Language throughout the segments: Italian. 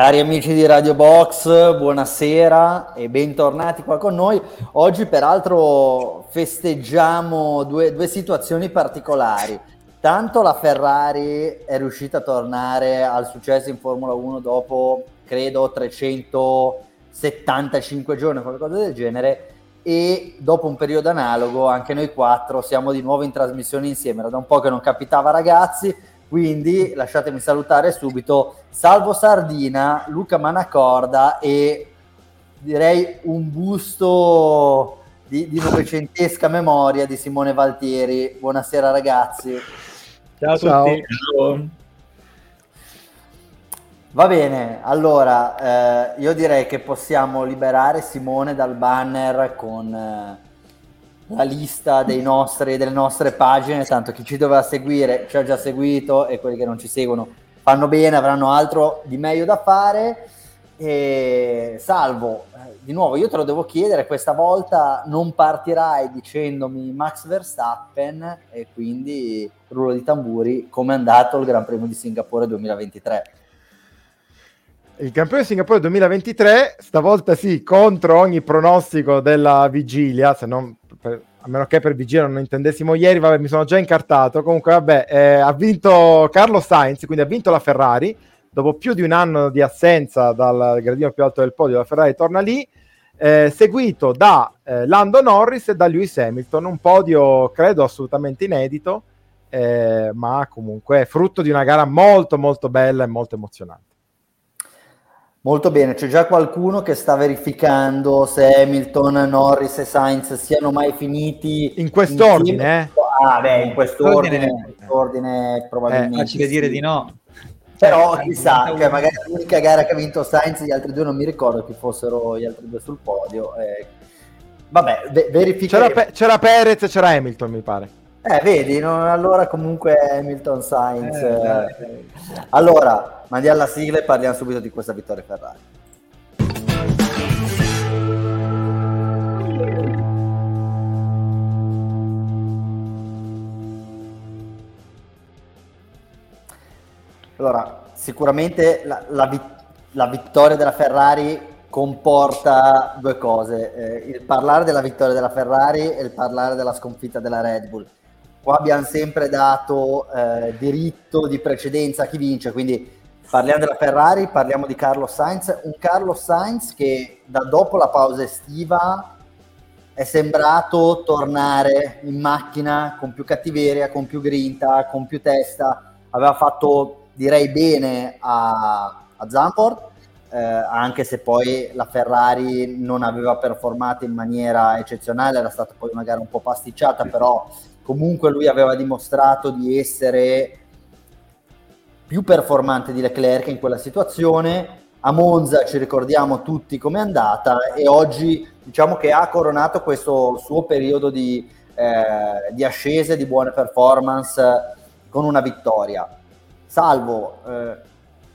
Cari amici di Radio Box, buonasera e bentornati qua con noi. Oggi peraltro festeggiamo due, due, situazioni particolari. Tanto la Ferrari è riuscita a tornare al successo in Formula 1 dopo, credo, 375 giorni, qualcosa del genere, e dopo un periodo analogo anche noi quattro siamo di nuovo in trasmissione insieme. Era da un po' che non capitava ragazzi, quindi lasciatemi salutare subito Salvo Sardina, Luca Manacorda e direi un busto di, di novecentesca memoria di Simone Valtieri. Buonasera ragazzi. Ciao a Ciao. tutti. Ciao. Va bene, allora eh, io direi che possiamo liberare Simone dal banner con... Eh, la lista nostri, delle nostre pagine, tanto chi ci doveva seguire ci ha già seguito e quelli che non ci seguono fanno bene, avranno altro di meglio da fare. E salvo, eh, di nuovo io te lo devo chiedere, questa volta non partirai dicendomi Max Verstappen e quindi rullo di tamburi, come è andato il Gran Premio di Singapore 2023? Il Premio di Singapore 2023, stavolta sì, contro ogni pronostico della vigilia, se non per, a meno che per vigilia non intendessimo ieri, vabbè, mi sono già incartato. Comunque, vabbè, eh, ha vinto Carlo Sainz, quindi ha vinto la Ferrari. Dopo più di un anno di assenza dal gradino più alto del podio, la Ferrari torna lì. Eh, seguito da eh, Lando Norris e da Lewis Hamilton, un podio credo assolutamente inedito, eh, ma comunque frutto di una gara molto molto bella e molto emozionante. Molto bene, c'è già qualcuno che sta verificando se Hamilton, Norris e Sainz siano mai finiti in quest'ordine. Eh? Ah, beh, in quest'ordine, in quest'ordine probabilmente. Eh, facile sì. dire di no. Però eh, chissà, cioè, magari l'unica gara che ha vinto Sainz, gli altri due non mi ricordo chi fossero gli altri due sul podio. Eh. Vabbè, ve- verificheremo. C'era, Pe- c'era Perez e c'era Hamilton, mi pare. Eh, vedi, non, allora comunque Hamilton Sainz. Eh, eh. Allora, mandiamo la sigla e parliamo subito di questa vittoria Ferrari. Allora, sicuramente la, la, la vittoria della Ferrari comporta due cose, eh, il parlare della vittoria della Ferrari e il parlare della sconfitta della Red Bull qua abbiamo sempre dato eh, diritto di precedenza a chi vince, quindi parliamo della Ferrari, parliamo di Carlos Sainz, un Carlos Sainz che da dopo la pausa estiva è sembrato tornare in macchina con più cattiveria, con più grinta, con più testa, aveva fatto direi bene a, a Zandvoort, eh, anche se poi la Ferrari non aveva performato in maniera eccezionale, era stata poi una gara un po' pasticciata, però comunque lui aveva dimostrato di essere più performante di Leclerc in quella situazione. A Monza ci ricordiamo tutti com'è andata e oggi diciamo che ha coronato questo suo periodo di, eh, di ascese, di buone performance con una vittoria. Salvo, eh,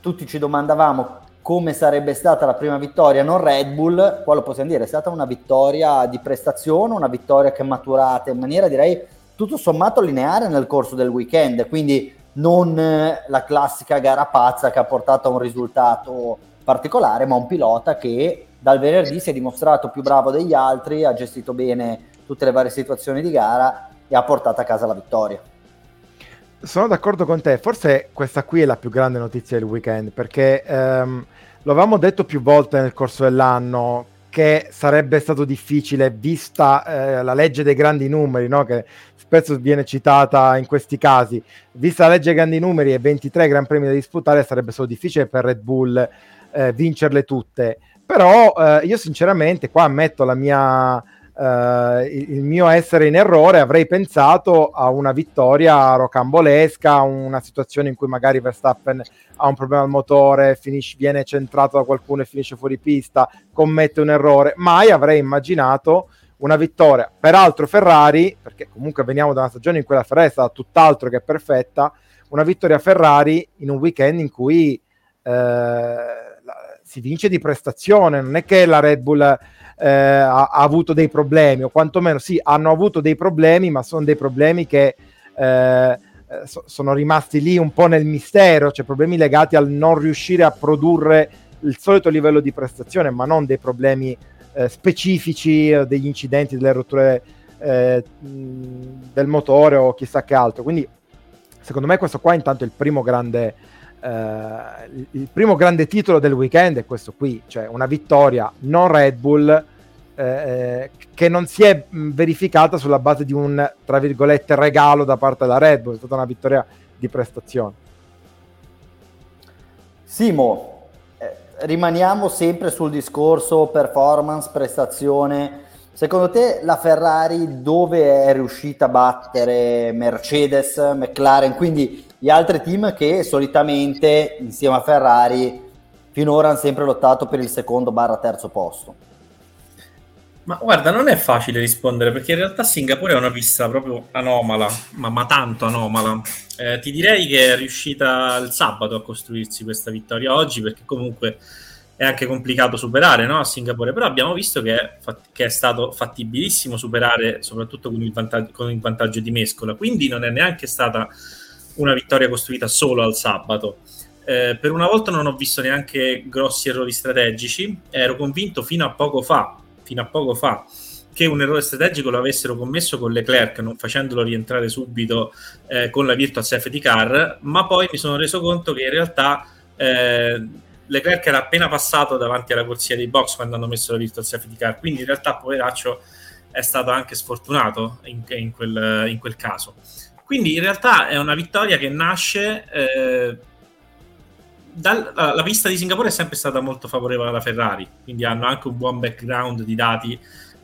tutti ci domandavamo come sarebbe stata la prima vittoria non Red Bull, qua lo possiamo dire, è stata una vittoria di prestazione, una vittoria che è maturata in maniera direi tutto sommato lineare nel corso del weekend, quindi non eh, la classica gara pazza che ha portato a un risultato particolare, ma un pilota che dal venerdì si è dimostrato più bravo degli altri, ha gestito bene tutte le varie situazioni di gara e ha portato a casa la vittoria. Sono d'accordo con te, forse questa qui è la più grande notizia del weekend, perché ehm, lo avevamo detto più volte nel corso dell'anno, che sarebbe stato difficile vista eh, la legge dei grandi numeri, no? che spesso viene citata in questi casi. Vista la legge dei grandi numeri e 23 Gran Premi da disputare, sarebbe stato difficile per Red Bull eh, vincerle tutte. Però eh, io sinceramente qua ammetto la mia Uh, il mio essere in errore, avrei pensato a una vittoria rocambolesca, una situazione in cui magari Verstappen ha un problema al motore, finisce, viene centrato da qualcuno e finisce fuori pista, commette un errore. Mai avrei immaginato una vittoria. Peraltro Ferrari, perché comunque veniamo da una stagione in cui la Ferrari è stata tutt'altro che perfetta, una vittoria Ferrari in un weekend in cui eh, si vince di prestazione, non è che la Red Bull eh, ha, ha, avuto dei problemi, o quantomeno sì, hanno avuto dei problemi, ma sono dei problemi che eh, so, sono rimasti lì un po' nel mistero, cioè problemi legati al non riuscire a produrre il solito livello di prestazione, ma non dei problemi eh, specifici, eh, degli incidenti, delle rotture eh, del motore o chissà che altro. Quindi secondo me questo qua intanto è il primo grande, eh, il primo grande titolo del weekend è questo qui, cioè una vittoria non Red Bull eh, che non si è verificata sulla base di un, tra virgolette, regalo da parte della Red Bull, è stata una vittoria di prestazione. Simo, eh, rimaniamo sempre sul discorso performance, prestazione. Secondo te la Ferrari dove è riuscita a battere Mercedes, McLaren, quindi gli altri team che solitamente insieme a Ferrari finora hanno sempre lottato per il secondo barra terzo posto? Ma guarda, non è facile rispondere perché in realtà Singapore è una pista proprio anomala, ma, ma tanto anomala. Eh, ti direi che è riuscita il sabato a costruirsi questa vittoria oggi perché comunque è anche complicato superare no, a Singapore, però abbiamo visto che è, che è, stato fattibilissimo superare soprattutto con il, vantaggio, con il vantaggio di mescola, quindi non è neanche stata una vittoria costruita solo al sabato. Eh, per una volta non ho visto neanche grossi errori strategici, ero convinto fino a poco fa fino a poco fa che un errore strategico lo avessero commesso con Leclerc, non facendolo rientrare subito eh, con la Virtual Safety Car, ma poi mi sono reso conto che in realtà eh, Leclerc era appena passato davanti alla corsia dei box quando hanno messo la Virtual Safety Car, quindi in realtà poveraccio è stato anche sfortunato in, in, quel, in quel, caso. Quindi in realtà è una vittoria che nasce... Eh, dal, la pista di Singapore è sempre stata molto favorevole alla Ferrari, quindi hanno anche un buon background di dati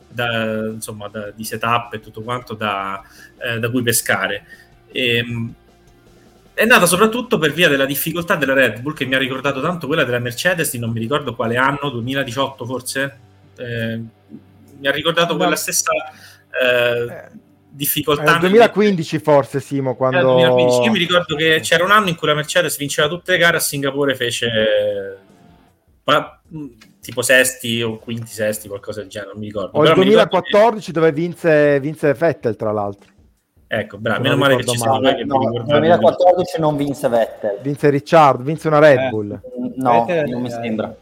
da, insomma, da, di setup e tutto quanto da, eh, da cui pescare. E, ehm, è nata soprattutto per via della difficoltà della Red Bull che mi ha ricordato tanto quella della Mercedes di non mi ricordo quale anno, 2018 forse. Eh, mi ha ricordato quella stessa eh, eh difficoltà. Nel 2015 nel... forse, Simo, quando... 2015. Io mi ricordo che c'era un anno in cui la Mercedes vinceva tutte le gare, a Singapore fece tipo sesti o quinti sesti, qualcosa del genere, non mi ricordo. O il 2014 che... dove vinse, vinse Vettel, tra l'altro. Ecco, bravo, meno male che ci siamo noi che no, Nel 2014 non vinse Vettel. Vinse Ricciardo, vinse una Red eh, Bull. no, Vettel, non mi sembra.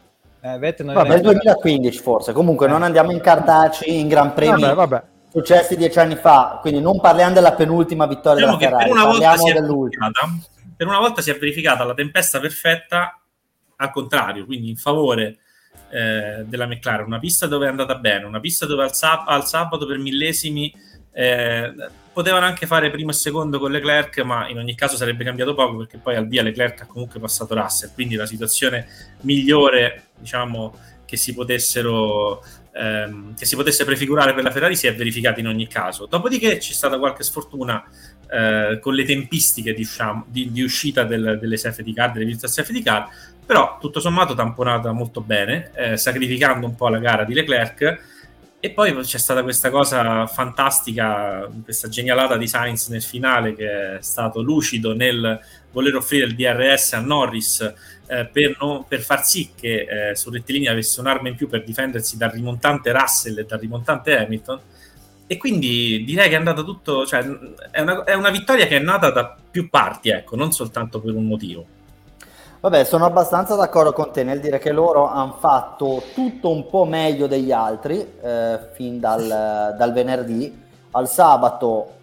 Eh, Vettel non vabbè, nel 2015 forse, comunque eh. non andiamo a incartarci in Gran Premi. Vabbè, vabbè successi dieci anni fa, quindi non parliamo della penultima vittoria diciamo della Ferrari, per una, volta dell'ultima. per una volta si è verificata la tempesta perfetta al contrario, quindi in favore eh, della McLaren, una pista dove è andata bene, una pista dove al, sab- al sabato per millesimi eh, potevano anche fare primo e secondo con Leclerc, ma in ogni caso sarebbe cambiato poco perché poi al via Leclerc ha comunque passato Russell, quindi la situazione migliore, diciamo, che si potessero ehm, che si potesse prefigurare per la Ferrari si è verificata in ogni caso. Dopodiché c'è stata qualche sfortuna eh, con le tempistiche diciamo, di, di, uscita del, delle safety car, delle virtual safety car, però tutto sommato tamponata molto bene, eh, sacrificando un po' la gara di Leclerc. E poi c'è stata questa cosa fantastica, questa genialata di Sainz nel finale che è stato lucido nel voler offrire il DRS a Norris eh, per, non, per, far sì che eh, su rettilinea avesse un'arma in più per difendersi dal rimontante Russell e dal rimontante Hamilton. E quindi direi che è andata tutto, cioè è una, è una vittoria che è nata da più parti, ecco, non soltanto per un motivo. Vabbè, sono abbastanza d'accordo con te nel dire che loro hanno fatto tutto un po' meglio degli altri eh, fin dal, dal, venerdì. Al sabato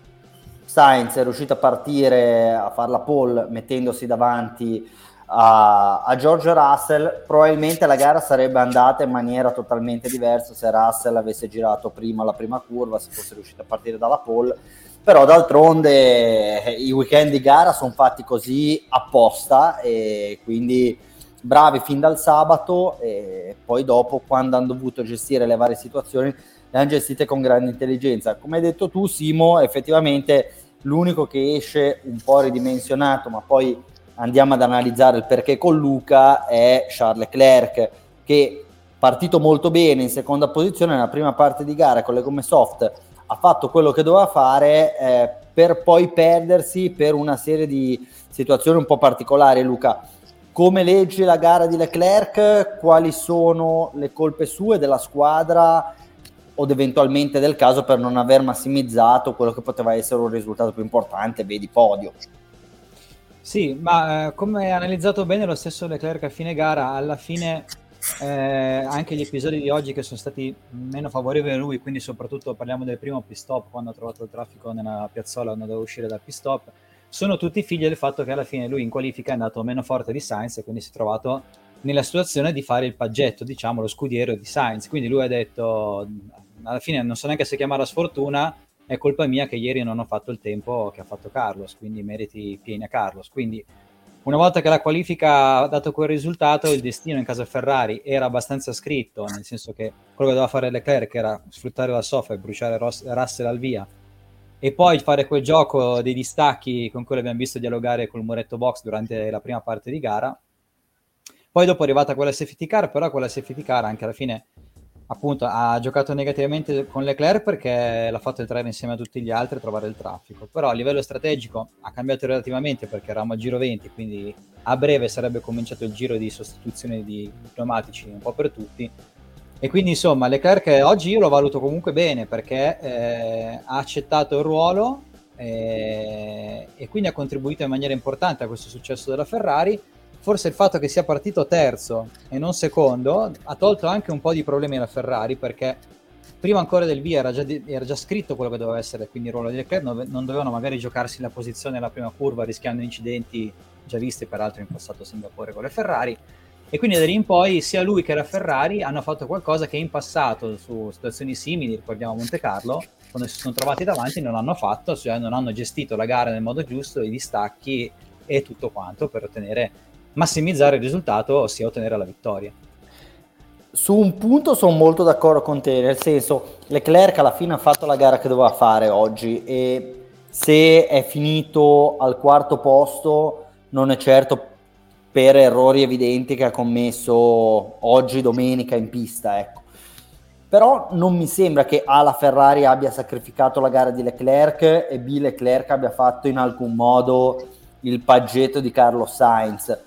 Sainz è riuscito a partire a fare la pole mettendosi davanti a, a George Russell, probabilmente la gara sarebbe andata in maniera totalmente diversa se Russell avesse girato prima la prima curva, se fosse riuscito a partire dalla pole, però d'altronde eh, i weekend di gara sono fatti così apposta e quindi bravi fin dal sabato e poi dopo quando hanno dovuto gestire le varie situazioni le hanno gestite con grande intelligenza. Come hai detto tu Simo, effettivamente l'unico che esce un po' ridimensionato ma poi andiamo ad analizzare il perché con Luca è Charles Leclerc che partito molto bene in seconda posizione nella prima parte di gara con le gomme soft. Ha fatto quello che doveva fare eh, per poi perdersi per una serie di situazioni un po' particolari Luca. Come leggi la gara di Leclerc? Quali sono le colpe sue della squadra? O eventualmente del caso per non aver massimizzato quello che poteva essere un risultato più importante vedi podio sì, ma eh, come ha analizzato bene lo stesso Leclerc a fine gara, alla fine eh, anche gli episodi di oggi che sono stati meno favorevoli a lui, quindi soprattutto parliamo del primo pit stop quando ha trovato il traffico nella piazzola quando doveva uscire dal pit stop, sono tutti figli del fatto che alla fine lui in qualifica è andato meno forte di Sainz e quindi si è trovato nella situazione di fare il paggetto, diciamo, lo scudiero di Sainz. Quindi lui ha detto, alla fine non so neanche se chiamarla sfortuna, è colpa mia che ieri non ho fatto il tempo che ha fatto Carlos, quindi meriti pieni a Carlos. Quindi una volta che la qualifica ha dato quel risultato, il destino in casa Ferrari era abbastanza scritto, nel senso che quello che doveva fare Leclerc era sfruttare la soffa e bruciare Ross- Russell al via e poi fare quel gioco dei distacchi con cui abbiamo visto dialogare col muretto box durante la prima parte di gara. Poi dopo è arrivata quella safety car, però quella safety car anche alla fine appunto ha giocato negativamente con Leclerc perché l'ha fatto entrare insieme a tutti gli altri e trovare il traffico. Però a livello strategico ha cambiato relativamente perché eravamo a giro 20, quindi a breve sarebbe cominciato il giro di sostituzione di pneumatici un po' per tutti. E quindi insomma Leclerc oggi io lo valuto comunque bene perché eh, ha accettato il ruolo eh, e quindi ha contribuito in maniera importante a questo successo della Ferrari forse il fatto che sia partito terzo e non secondo ha tolto anche un po' di problemi alla Ferrari perché prima ancora del via era già, era già scritto quello che doveva essere, quindi il ruolo di Leclerc non, non dovevano magari giocarsi la posizione nella prima curva rischiando incidenti già visti peraltro in passato a Singapore con le Ferrari. E quindi da lì in poi sia lui che la Ferrari hanno fatto qualcosa che in passato su situazioni simili, ricordiamo Monte Carlo, quando si sono trovati davanti non hanno fatto, cioè non hanno gestito la gara nel modo giusto, i distacchi e tutto quanto per ottenere massimizzare il risultato, ossia ottenere la vittoria. Su un punto sono molto d'accordo con te, nel senso Leclerc alla fine ha fatto la gara che doveva fare oggi e se è finito al quarto posto non è certo per errori evidenti che ha commesso oggi domenica in pista, ecco. Però non mi sembra che A la Ferrari abbia sacrificato la gara di Leclerc e B Leclerc abbia fatto in alcun modo il paggetto di Carlos Sainz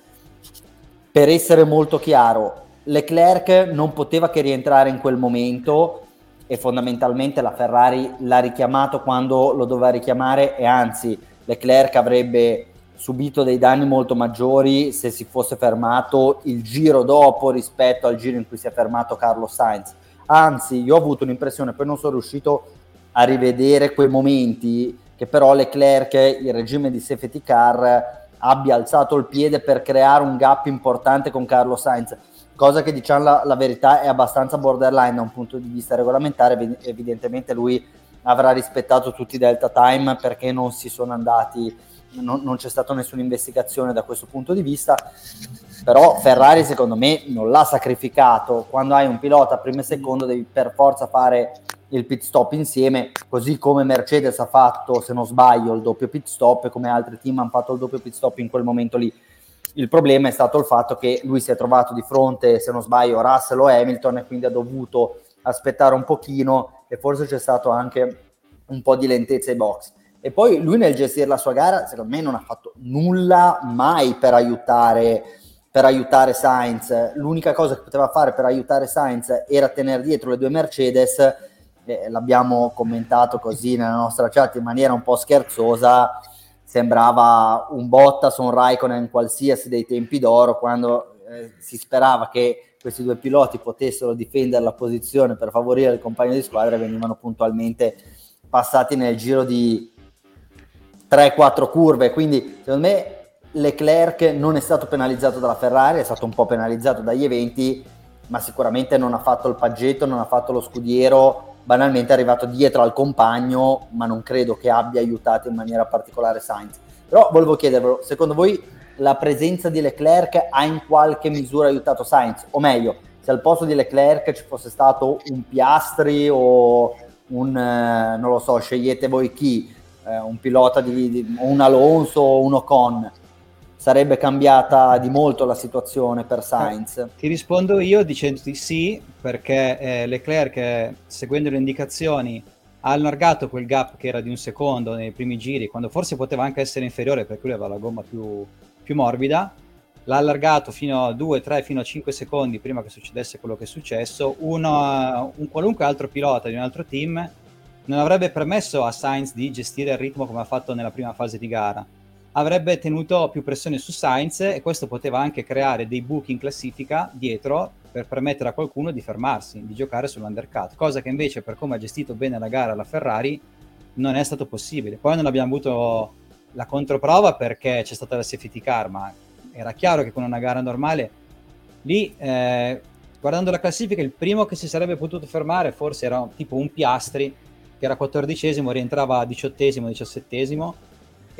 per essere molto chiaro, Leclerc non poteva che rientrare in quel momento e fondamentalmente la Ferrari l'ha richiamato quando lo doveva richiamare e anzi Leclerc avrebbe subito dei danni molto maggiori se si fosse fermato il giro dopo rispetto al giro in cui si è fermato Carlos Sainz. Anzi, io ho avuto un'impressione, poi non sono riuscito a rivedere quei momenti che però Leclerc, il regime di safety car abbia alzato il piede per creare un gap importante con Carlo Sainz, cosa che diciamo la, la verità è abbastanza borderline da un punto di vista regolamentare, evidentemente lui avrà rispettato tutti i delta time perché non si sono andati, non, non c'è stata nessuna investigazione da questo punto di vista, però Ferrari secondo me non l'ha sacrificato, quando hai un pilota primo e secondo devi per forza fare il pit stop insieme, così come Mercedes ha fatto, se non sbaglio, il doppio pit stop e come altri team hanno fatto il doppio pit stop in quel momento lì. Il problema è stato il fatto che lui si è trovato di fronte, se non sbaglio, Russell o Hamilton e quindi ha dovuto aspettare un pochino e forse c'è stato anche un po' di lentezza ai box. E poi lui nel gestire la sua gara, secondo me non ha fatto nulla mai per aiutare, per aiutare Sainz. L'unica cosa che poteva fare per aiutare Sainz era tenere dietro le due Mercedes l'abbiamo commentato così nella nostra chat in maniera un po' scherzosa, sembrava un Bottas o un Raikkonen qualsiasi dei tempi d'oro quando eh, si sperava che questi due piloti potessero difendere la posizione per favorire il compagno di squadra e venivano puntualmente passati nel giro di 3-4 curve. Quindi secondo me Leclerc non è stato penalizzato dalla Ferrari, è stato un po' penalizzato dagli eventi, ma sicuramente non ha fatto il paggetto, non ha fatto lo scudiero banalmente è arrivato dietro al compagno, ma non credo che abbia aiutato in maniera particolare Sainz. Però volevo chiedervelo, secondo voi la presenza di Leclerc ha in qualche misura aiutato Sainz? O meglio, se al posto di Leclerc ci fosse stato un Piastri o un, eh, non lo so, scegliete voi chi, eh, un pilota di, di un Alonso o un Ocon, sarebbe cambiata di molto la situazione per Sainz? Eh, ti rispondo io dicendoti sì, perché eh, Leclerc, eh, seguendo le indicazioni, ha allargato quel gap che era di un secondo nei primi giri, quando forse poteva anche essere inferiore perché lui aveva la gomma più, più morbida. L'ha allargato fino a 2, 3, fino a 5 secondi prima che succedesse quello che è successo. Uno, un qualunque altro pilota di un altro team non avrebbe permesso a Sainz di gestire il ritmo come ha fatto nella prima fase di gara avrebbe tenuto più pressione su Sainz e questo poteva anche creare dei buchi in classifica dietro per permettere a qualcuno di fermarsi, di giocare sull'undercut, cosa che invece per come ha gestito bene la gara la Ferrari non è stato possibile. Poi non abbiamo avuto la controprova perché c'è stata la safety car, ma era chiaro che con una gara normale lì eh, guardando la classifica il primo che si sarebbe potuto fermare forse era tipo un Piastri che era quattordicesimo, rientrava diciottesimo, diciassettesimo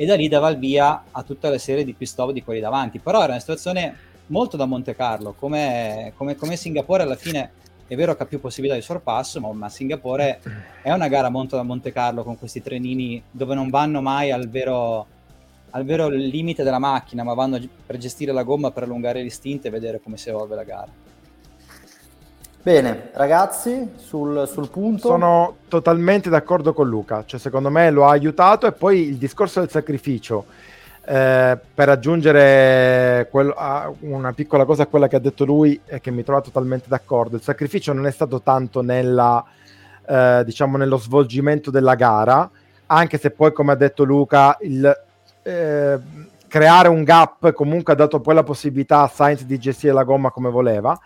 e da lì dava il via a tutta la serie di pistop di quelli davanti. Però era una situazione molto da Monte Carlo, come, come, come Singapore alla fine è vero che ha più possibilità di sorpasso, ma, ma, Singapore è una gara molto da Monte Carlo con questi trenini dove non vanno mai al vero, al vero limite della macchina, ma vanno per gestire la gomma, per allungare l'istinto e vedere come si evolve la gara. Bene, ragazzi, sul, sul, punto. Sono totalmente d'accordo con Luca, cioè secondo me lo ha aiutato e poi il discorso del sacrificio. Eh, per aggiungere quello, una piccola cosa a quella che ha detto lui e che mi trova totalmente d'accordo, il sacrificio non è stato tanto nella, eh, diciamo nello svolgimento della gara, anche se poi come ha detto Luca il eh, creare un gap comunque ha dato poi la possibilità a Sainz di gestire la gomma come voleva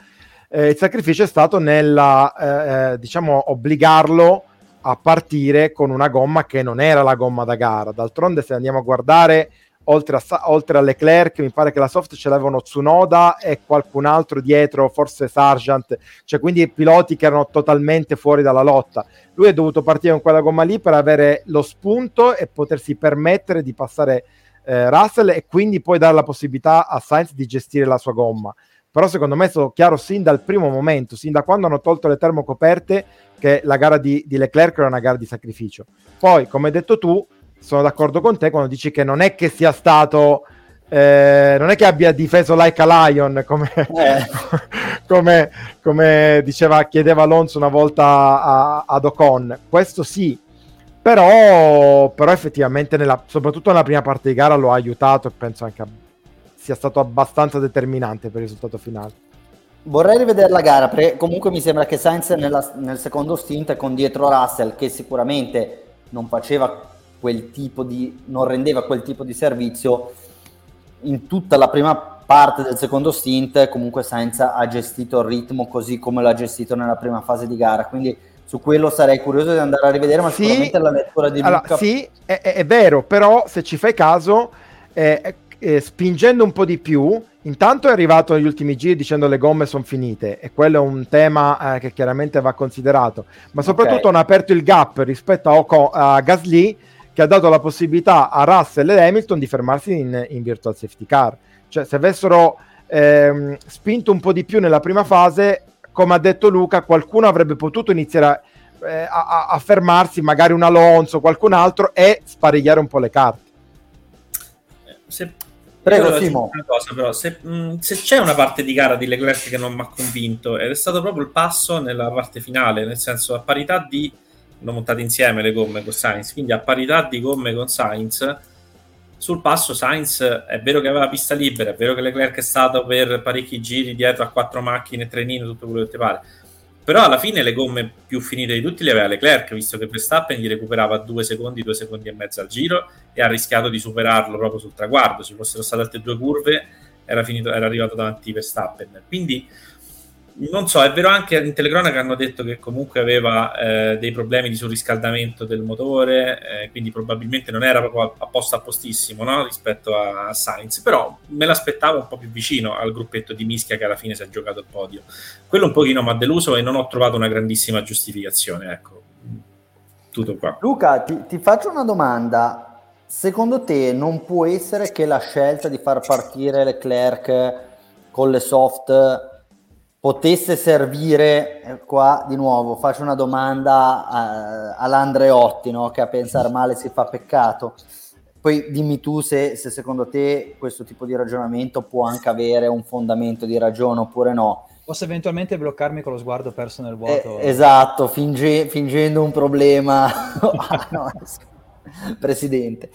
eh, il sacrificio è stato nella, eh, eh, diciamo, obbligarlo a partire con una gomma che non era la gomma da gara. D'altronde, se andiamo a guardare, oltre a, oltre a Leclerc, mi pare che la soft ce l'avevano Tsunoda e qualcun altro dietro, forse Sargent, cioè quindi piloti che erano totalmente fuori dalla lotta. Lui è dovuto partire con quella gomma lì per avere lo spunto e potersi permettere di passare eh, Russell e quindi poi dare la possibilità a Sainz di gestire la sua gomma però secondo me è stato chiaro sin dal primo momento, sin da quando hanno tolto le termocoperte, che la gara di, di Leclerc era una gara di sacrificio. Poi, come hai detto tu, sono d'accordo con te quando dici che non è che sia stato... Eh, non è che abbia difeso like a lion come, eh. come, come, diceva, chiedeva Alonso una volta a, ad Ocon. Questo sì, però, però effettivamente, nella, soprattutto nella prima parte di gara, lo ha aiutato e penso anche a sia stato abbastanza determinante per il risultato finale. Vorrei rivedere la gara perché comunque mi sembra che Sainz nella, nel secondo stint con dietro Russell che sicuramente non faceva quel tipo di non rendeva quel tipo di servizio in tutta la prima parte del secondo stint comunque Sainz ha gestito il ritmo così come l'ha gestito nella prima fase di gara quindi su quello sarei curioso di andare a rivedere ma sì, sicuramente la lettura di allora, Luca sì è, è, vero però se ci fai caso eh, eh, spingendo un po' di più, intanto è arrivato negli ultimi giri dicendo le gomme sono finite e quello è un tema eh, che chiaramente va considerato, ma soprattutto okay. hanno aperto il gap rispetto a, Oco- a, Gasly che ha dato la possibilità a Russell e Hamilton di fermarsi in, in virtual safety car. Cioè se avessero ehm, spinto un po' di più nella prima fase, come ha detto Luca, qualcuno avrebbe potuto iniziare a, eh, a, a fermarsi, magari un Alonso, qualcun altro e sparigliare un po' le carte. Se Prego, Simo. Cosa, però, se, mh, se, c'è una parte di gara di Leclerc che non mi ha convinto, ed è stato proprio il passo nella parte finale, nel senso a parità di. L'ho montate insieme le gomme con Sainz, quindi a parità di gomme con Sainz. Sul passo Sainz è vero che aveva pista libera, è vero che Leclerc è stato per parecchi giri dietro a quattro macchine, trenino, tutto quello che ti pare però alla fine le gomme più finite di tutti le aveva Leclerc, visto che Verstappen gli recuperava due secondi, due secondi e mezzo al giro e ha rischiato di superarlo proprio sul traguardo. Se fossero state altre due curve, era, finito, era arrivato davanti Verstappen. Quindi non so, è vero anche in telecronaca hanno detto che comunque aveva eh, dei problemi di surriscaldamento del motore, eh, quindi probabilmente non era proprio a, posto a postissimo no? rispetto a, Sainz, però me l'aspettavo un po' più vicino al gruppetto di Mischia che alla fine si è giocato il podio. Quello un pochino mi ha deluso e non ho trovato una grandissima giustificazione, ecco. Tutto qua. Luca, ti, ti faccio una domanda. Secondo te non può essere che la scelta di far partire Leclerc con le soft potesse servire, eh, qua di nuovo faccio una domanda a, all'Andreotti, no? che a pensare male si fa peccato. Poi dimmi tu se, se, secondo te questo tipo di ragionamento può anche avere un fondamento di ragione oppure no. Posso eventualmente bloccarmi con lo sguardo perso nel vuoto. Eh, esatto, finge, fingendo un problema. Ah, no, Presidente.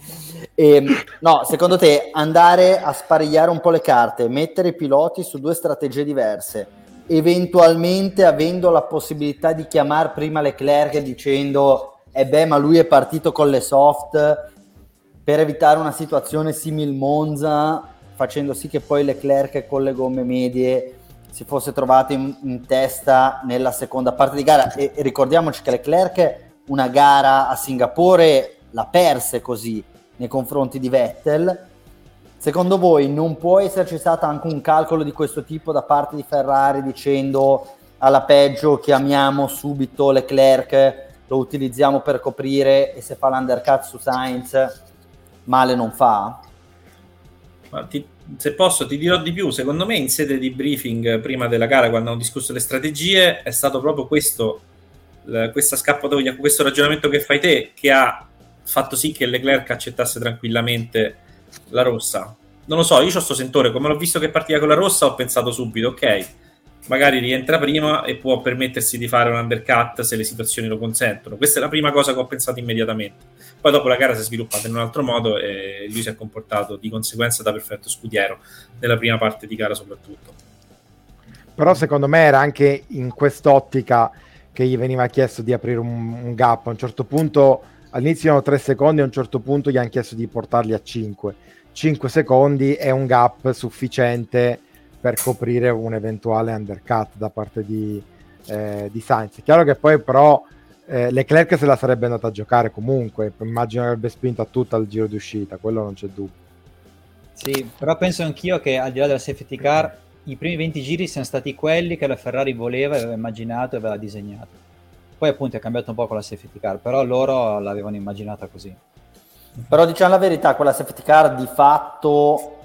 E, ehm, no, secondo te andare a sparigliare un po' le carte, mettere i piloti su due strategie diverse, eventualmente avendo la possibilità di chiamare prima Leclerc dicendo eh beh ma lui è partito con le soft per evitare una situazione simil Monza facendo sì che poi Leclerc con le gomme medie si fosse trovato in, in testa nella seconda parte di gara e, e ricordiamoci che Leclerc una gara a Singapore la perse così nei confronti di Vettel. Secondo voi non può esserci stato anche un calcolo di questo tipo da parte di Ferrari dicendo alla peggio chiamiamo subito Leclerc, lo utilizziamo per coprire e se fa l'undercut su Sainz male non fa? Ti, se posso ti dirò di più, secondo me in sede di briefing prima della gara quando hanno discusso le strategie è stato proprio questo, questa scappatoia, questo ragionamento che fai te che ha fatto sì che Leclerc accettasse tranquillamente la rossa. Non lo so, io ho sto sentore, come l'ho visto che partiva con la rossa ho pensato subito, ok, magari rientra prima e può permettersi di fare un undercut se le situazioni lo consentono. Questa è la prima cosa che ho pensato immediatamente. Poi dopo la gara si è sviluppata in un altro modo e lui si è comportato di conseguenza da perfetto scudiero nella prima parte di gara soprattutto. Però secondo me era anche in quest'ottica che gli veniva chiesto di aprire un, un gap. A un certo punto all'inizio erano 3 secondi, a un certo punto gli hanno chiesto di portarli a 5. 5 secondi è un gap sufficiente per coprire un eventuale undercut da parte di, eh, di Sainz. Chiaro che poi però eh, Leclerc se la sarebbe andata a giocare comunque, immagino avrebbe spinto a tutta il giro di uscita, quello non c'è dubbio. Sì, però penso anch'io che al di là della safety car i primi 20 giri siano stati quelli che la Ferrari voleva, aveva immaginato e aveva disegnato. Poi appunto è cambiato un po' con la safety car, però loro l'avevano immaginata così. Però diciamo la verità, quella safety car di fatto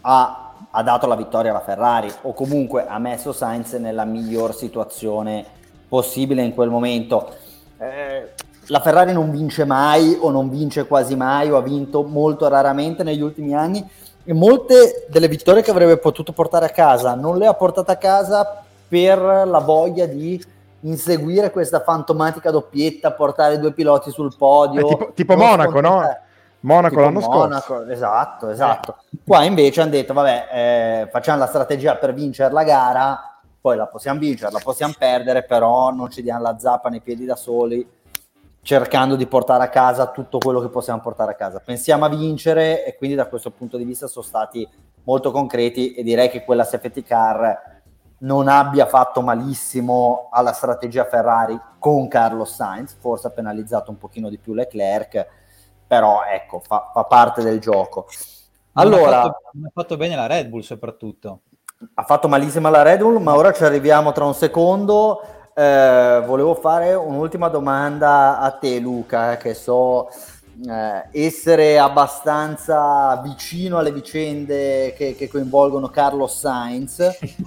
ha ha dato la vittoria alla Ferrari o comunque ha messo Sainz nella miglior situazione possibile in quel momento. Eh, la Ferrari non vince mai o non vince quasi mai o ha vinto molto raramente negli ultimi anni e molte delle vittorie che avrebbe potuto portare a casa non le ha portate a casa per la voglia di inseguire questa fantomatica doppietta, portare due piloti sul podio. Eh, tipo, tipo Monaco, no? Monaco l'anno Monaco, scorso. Esatto, esatto. Qua invece hanno detto, vabbè, eh, facciamo la strategia per vincere la gara, poi la possiamo vincere, la possiamo perdere, però non ci diamo la zappa nei piedi da soli, cercando di portare a casa tutto quello che possiamo portare a casa. Pensiamo a vincere e quindi da questo punto di vista sono stati molto concreti e direi che quella safety car non abbia fatto malissimo alla strategia Ferrari con Carlos Sainz, forse ha penalizzato un pochino di più Leclerc, però ecco, fa, fa parte del gioco. Allora, ha, fatto, fatto bene la Red Bull soprattutto. Ha fatto malissimo la Red Bull, ma ora ci arriviamo tra un secondo. Eh, volevo fare un'ultima domanda a te, Luca, che so eh, essere abbastanza vicino alle vicende che, che, coinvolgono Carlos Sainz,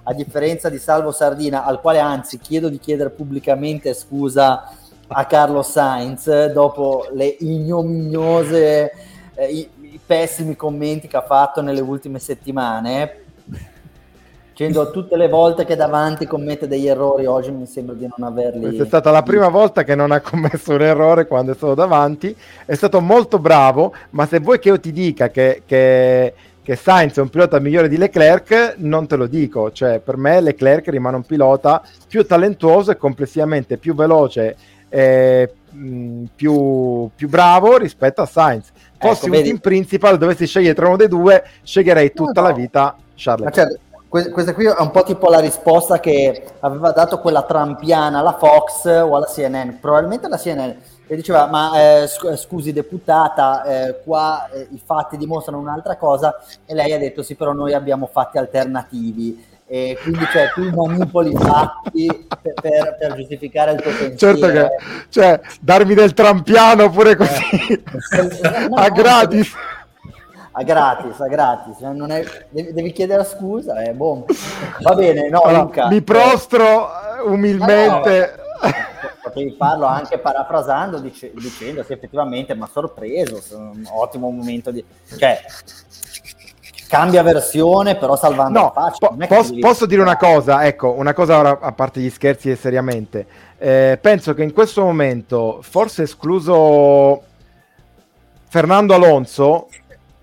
a differenza di Salvo Sardina, al quale anzi chiedo di chiedere pubblicamente scusa a Carlos Sainz dopo le ignominiose, eh, i, i, pessimi commenti che ha fatto nelle ultime settimane. Dicendo tutte le volte che davanti commette degli errori, oggi mi sembra di non averli. Questa è stata la prima volta che non ha commesso un errore quando è stato davanti. È stato molto bravo, ma se vuoi che io ti dica che, che che Sainz è un pilota migliore di Leclerc, non te lo dico, cioè per me Leclerc rimane un pilota più talentuoso e complessivamente più veloce eh, più, più, bravo rispetto a Sainz. Fossi ecco, un vedi... team principal, dovessi scegliere tra uno dei due, sceglierei tutta no, no. la vita Charles. Certo, questa qui è un po' tipo la risposta che aveva dato quella trampiana alla Fox o alla CNN, probabilmente alla CNN, che diceva ma eh, scusi deputata, eh, qua eh, i fatti dimostrano un'altra cosa e lei ha detto sì però noi abbiamo fatti alternativi e quindi cioè, tu manipoli i fatti per, per, per, giustificare il tuo pensiero. Certo che, cioè, darmi del trampiano pure così, eh, no, a gratis. A gratis, a gratis, non è, devi, devi, chiedere scusa, eh, boh. va bene, no, allora, Luca, Mi prostro eh, umilmente. No, no, potevi farlo anche parafrasando dice, dicendo sì, effettivamente mi ha sorpreso, ottimo momento di... Cioè, cambia versione, però salvando no. Po- posso, posso dire una cosa, ecco, una cosa ora, a parte gli scherzi e seriamente. Eh, penso che in questo momento, forse escluso Fernando Alonso,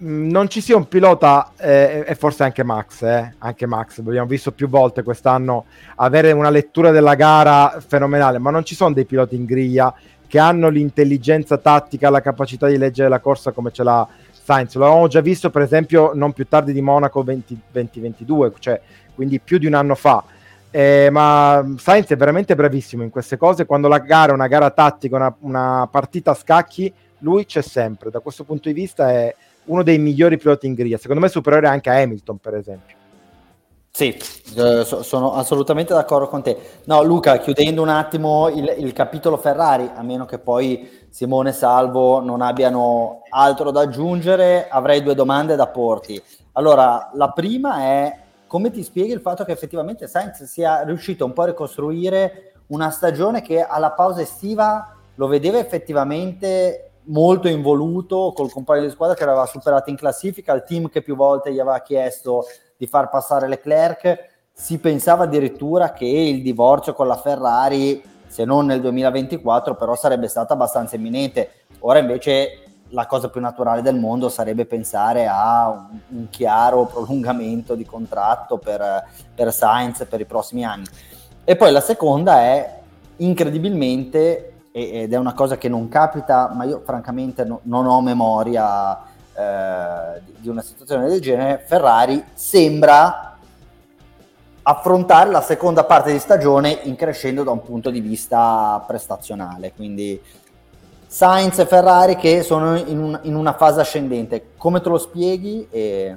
non ci sia un pilota, eh, e forse anche Max, eh, anche Max, abbiamo visto più volte quest'anno avere una lettura della gara fenomenale, ma non ci sono dei piloti in griglia che hanno l'intelligenza tattica, la capacità di leggere la corsa come ce l'ha Sainz. Lo avevamo già visto, per esempio, non più tardi di Monaco 20, 2022, cioè quindi più di un anno fa. Eh, ma Sainz è veramente bravissimo in queste cose. Quando la gara è una gara tattica, una, una partita a scacchi, lui c'è sempre. Da questo punto di vista è uno dei migliori piloti in griglia. Secondo me superiore anche a Hamilton, per esempio. Sì, eh, sono assolutamente d'accordo con te. No, Luca, chiudendo un attimo il, il, capitolo Ferrari, a meno che poi Simone e Salvo non abbiano altro da aggiungere, avrei due domande da porti. Allora, la prima è come ti spieghi il fatto che effettivamente Sainz sia riuscito un po' a ricostruire una stagione che alla pausa estiva lo vedeva effettivamente molto involuto col compagno di squadra che l'aveva superato in classifica, il team che più volte gli aveva chiesto di far passare Leclerc. Si pensava addirittura che il divorzio con la Ferrari, se non nel 2024, però sarebbe stato abbastanza imminente. Ora invece la cosa più naturale del mondo sarebbe pensare a un, un chiaro prolungamento di contratto per, per Sainz per i prossimi anni. E poi la seconda è incredibilmente, ed è una cosa che non capita, ma io francamente no, non ho memoria eh, di una situazione del genere, Ferrari sembra affrontare la seconda parte di stagione in crescendo da un punto di vista prestazionale. Quindi Sainz e Ferrari che sono in, un, in una fase ascendente. Come te lo spieghi? E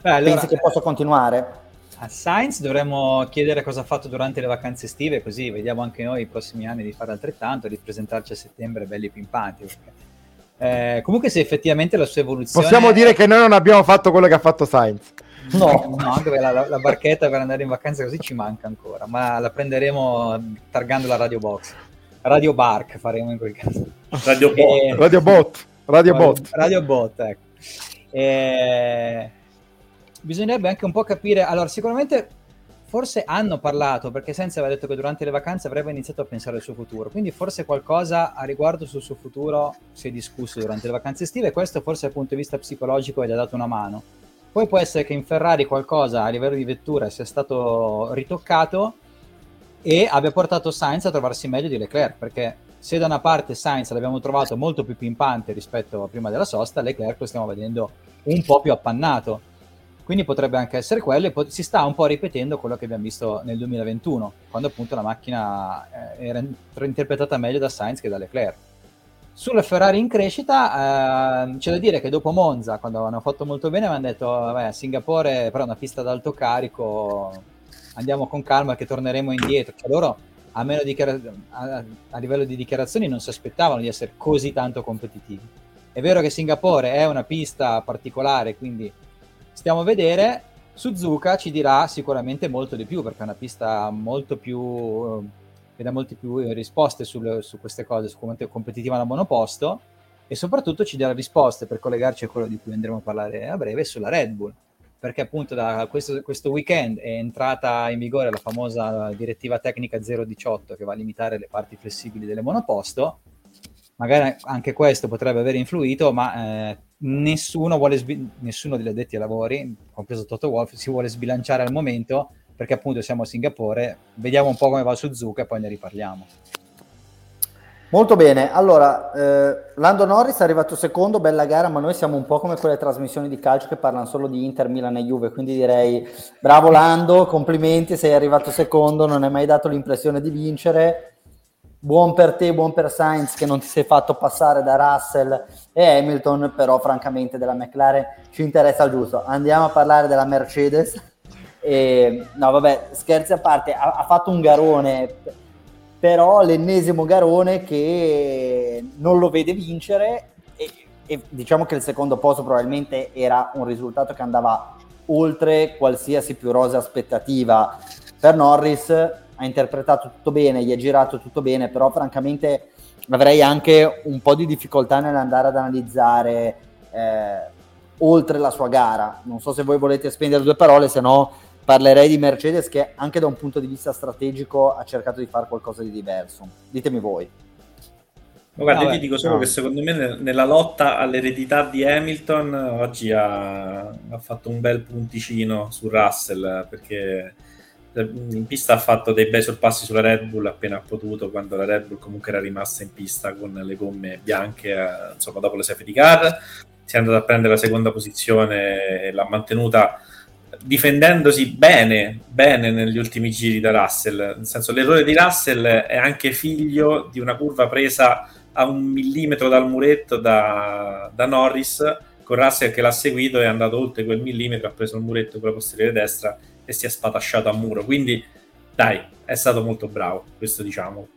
Beh, allora, pensi che possa continuare? A Sainz dovremmo chiedere cosa ha fatto durante le vacanze estive, così vediamo anche noi i prossimi anni di fare altrettanto, di presentarci a settembre belli pimpanti. Perché eh, comunque, se effettivamente la sua evoluzione. Possiamo dire che noi non abbiamo fatto quello che ha fatto Sainz. No, no anche la, la, la, barchetta per andare in vacanza così ci manca ancora, ma la prenderemo targando la radio box. Radio Bark faremo in quel caso. Radio Bot. Eh, radio Bot. Radio Bot. Radio Bot, ecco. Eh, bisognerebbe anche un po' capire. Allora, sicuramente forse hanno parlato, perché Senza aveva detto che durante le vacanze avrebbe iniziato a pensare al suo futuro, quindi forse qualcosa a riguardo sul suo futuro si è discusso durante le vacanze estive e questo forse dal punto di vista psicologico gli ha dato una mano. Poi può essere che in Ferrari qualcosa a livello di vettura sia stato ritoccato e abbia portato Sainz a trovarsi meglio di Leclerc, perché se da una parte Sainz l'abbiamo trovato molto più pimpante rispetto a prima della sosta, Leclerc lo stiamo vedendo un po' più appannato quindi potrebbe anche essere quello e po- si sta un po' ripetendo quello che abbiamo visto nel 2021, quando appunto la macchina eh, era interpretata meglio da Sainz che da Leclerc. Sulla Ferrari in crescita eh, c'è da dire che dopo Monza, quando hanno fatto molto bene, avevano detto, vabbè, Singapore però è una pista d'alto carico, andiamo con calma che torneremo indietro. Cioè loro, a, dichiara- a, a livello di dichiarazioni, non si aspettavano di essere così tanto competitivi. È vero che Singapore è una pista particolare, quindi stiamo a vedere. Suzuka ci dirà sicuramente molto di più perché è una pista molto più che dà molte più risposte sul, su queste cose, su come è competitiva la monoposto e soprattutto ci darà risposte per collegarci a quello di cui andremo a parlare a breve sulla Red Bull perché appunto da questo, questo weekend è entrata in vigore la famosa direttiva tecnica 018 che va a limitare le parti flessibili delle monoposto magari anche questo potrebbe aver influito ma eh, nessuno, sbi- nessuno degli addetti ai lavori, compreso Toto Wolf, si vuole sbilanciare al momento perché appunto siamo a Singapore, vediamo un po' come va Suzuka e poi ne riparliamo. Molto bene, allora eh, Lando Norris è arrivato secondo, bella gara, ma noi siamo un po' come quelle trasmissioni di calcio che parlano solo di Inter, Milan e Juve, quindi direi bravo Lando, complimenti, sei arrivato secondo, non hai mai dato l'impressione di vincere, buon per te, buon per Sainz che non ti sei fatto passare da Russell e Hamilton, però francamente della McLaren ci interessa il giusto. Andiamo a parlare della Mercedes. E, no, vabbè, scherzi a parte, ha, ha fatto un garone, però l'ennesimo garone che non lo vede vincere e, e diciamo che il secondo posto probabilmente era un risultato che andava oltre qualsiasi più rosa aspettativa per Norris ha interpretato tutto bene, gli ha girato tutto bene, però francamente avrei anche un po' di difficoltà nell'andare ad analizzare eh, oltre la sua gara. Non so se voi volete spendere due parole, se no parlerei di Mercedes che anche da un punto di vista strategico ha cercato di fare qualcosa di diverso. Ditemi voi. Ma guarda, io ti dico solo no. che secondo me nella lotta all'eredità di Hamilton oggi ha, ha fatto un bel punticino su Russell perché in pista ha fatto dei bei sorpassi sulla Red Bull appena ha potuto, quando la Red Bull comunque era rimasta in pista con le gomme bianche, eh, insomma, dopo le safety car. Si è andato a prendere la seconda posizione e l'ha mantenuta difendendosi bene, bene negli ultimi giri da Russell. Nel senso, l'errore di Russell è anche figlio di una curva presa a un millimetro dal muretto da, da Norris, con Russell che l'ha seguito e è andato oltre quel millimetro, ha preso il muretto con la posteriore destra e si è spatasciato a muro. Quindi, dai, è stato molto bravo, questo diciamo.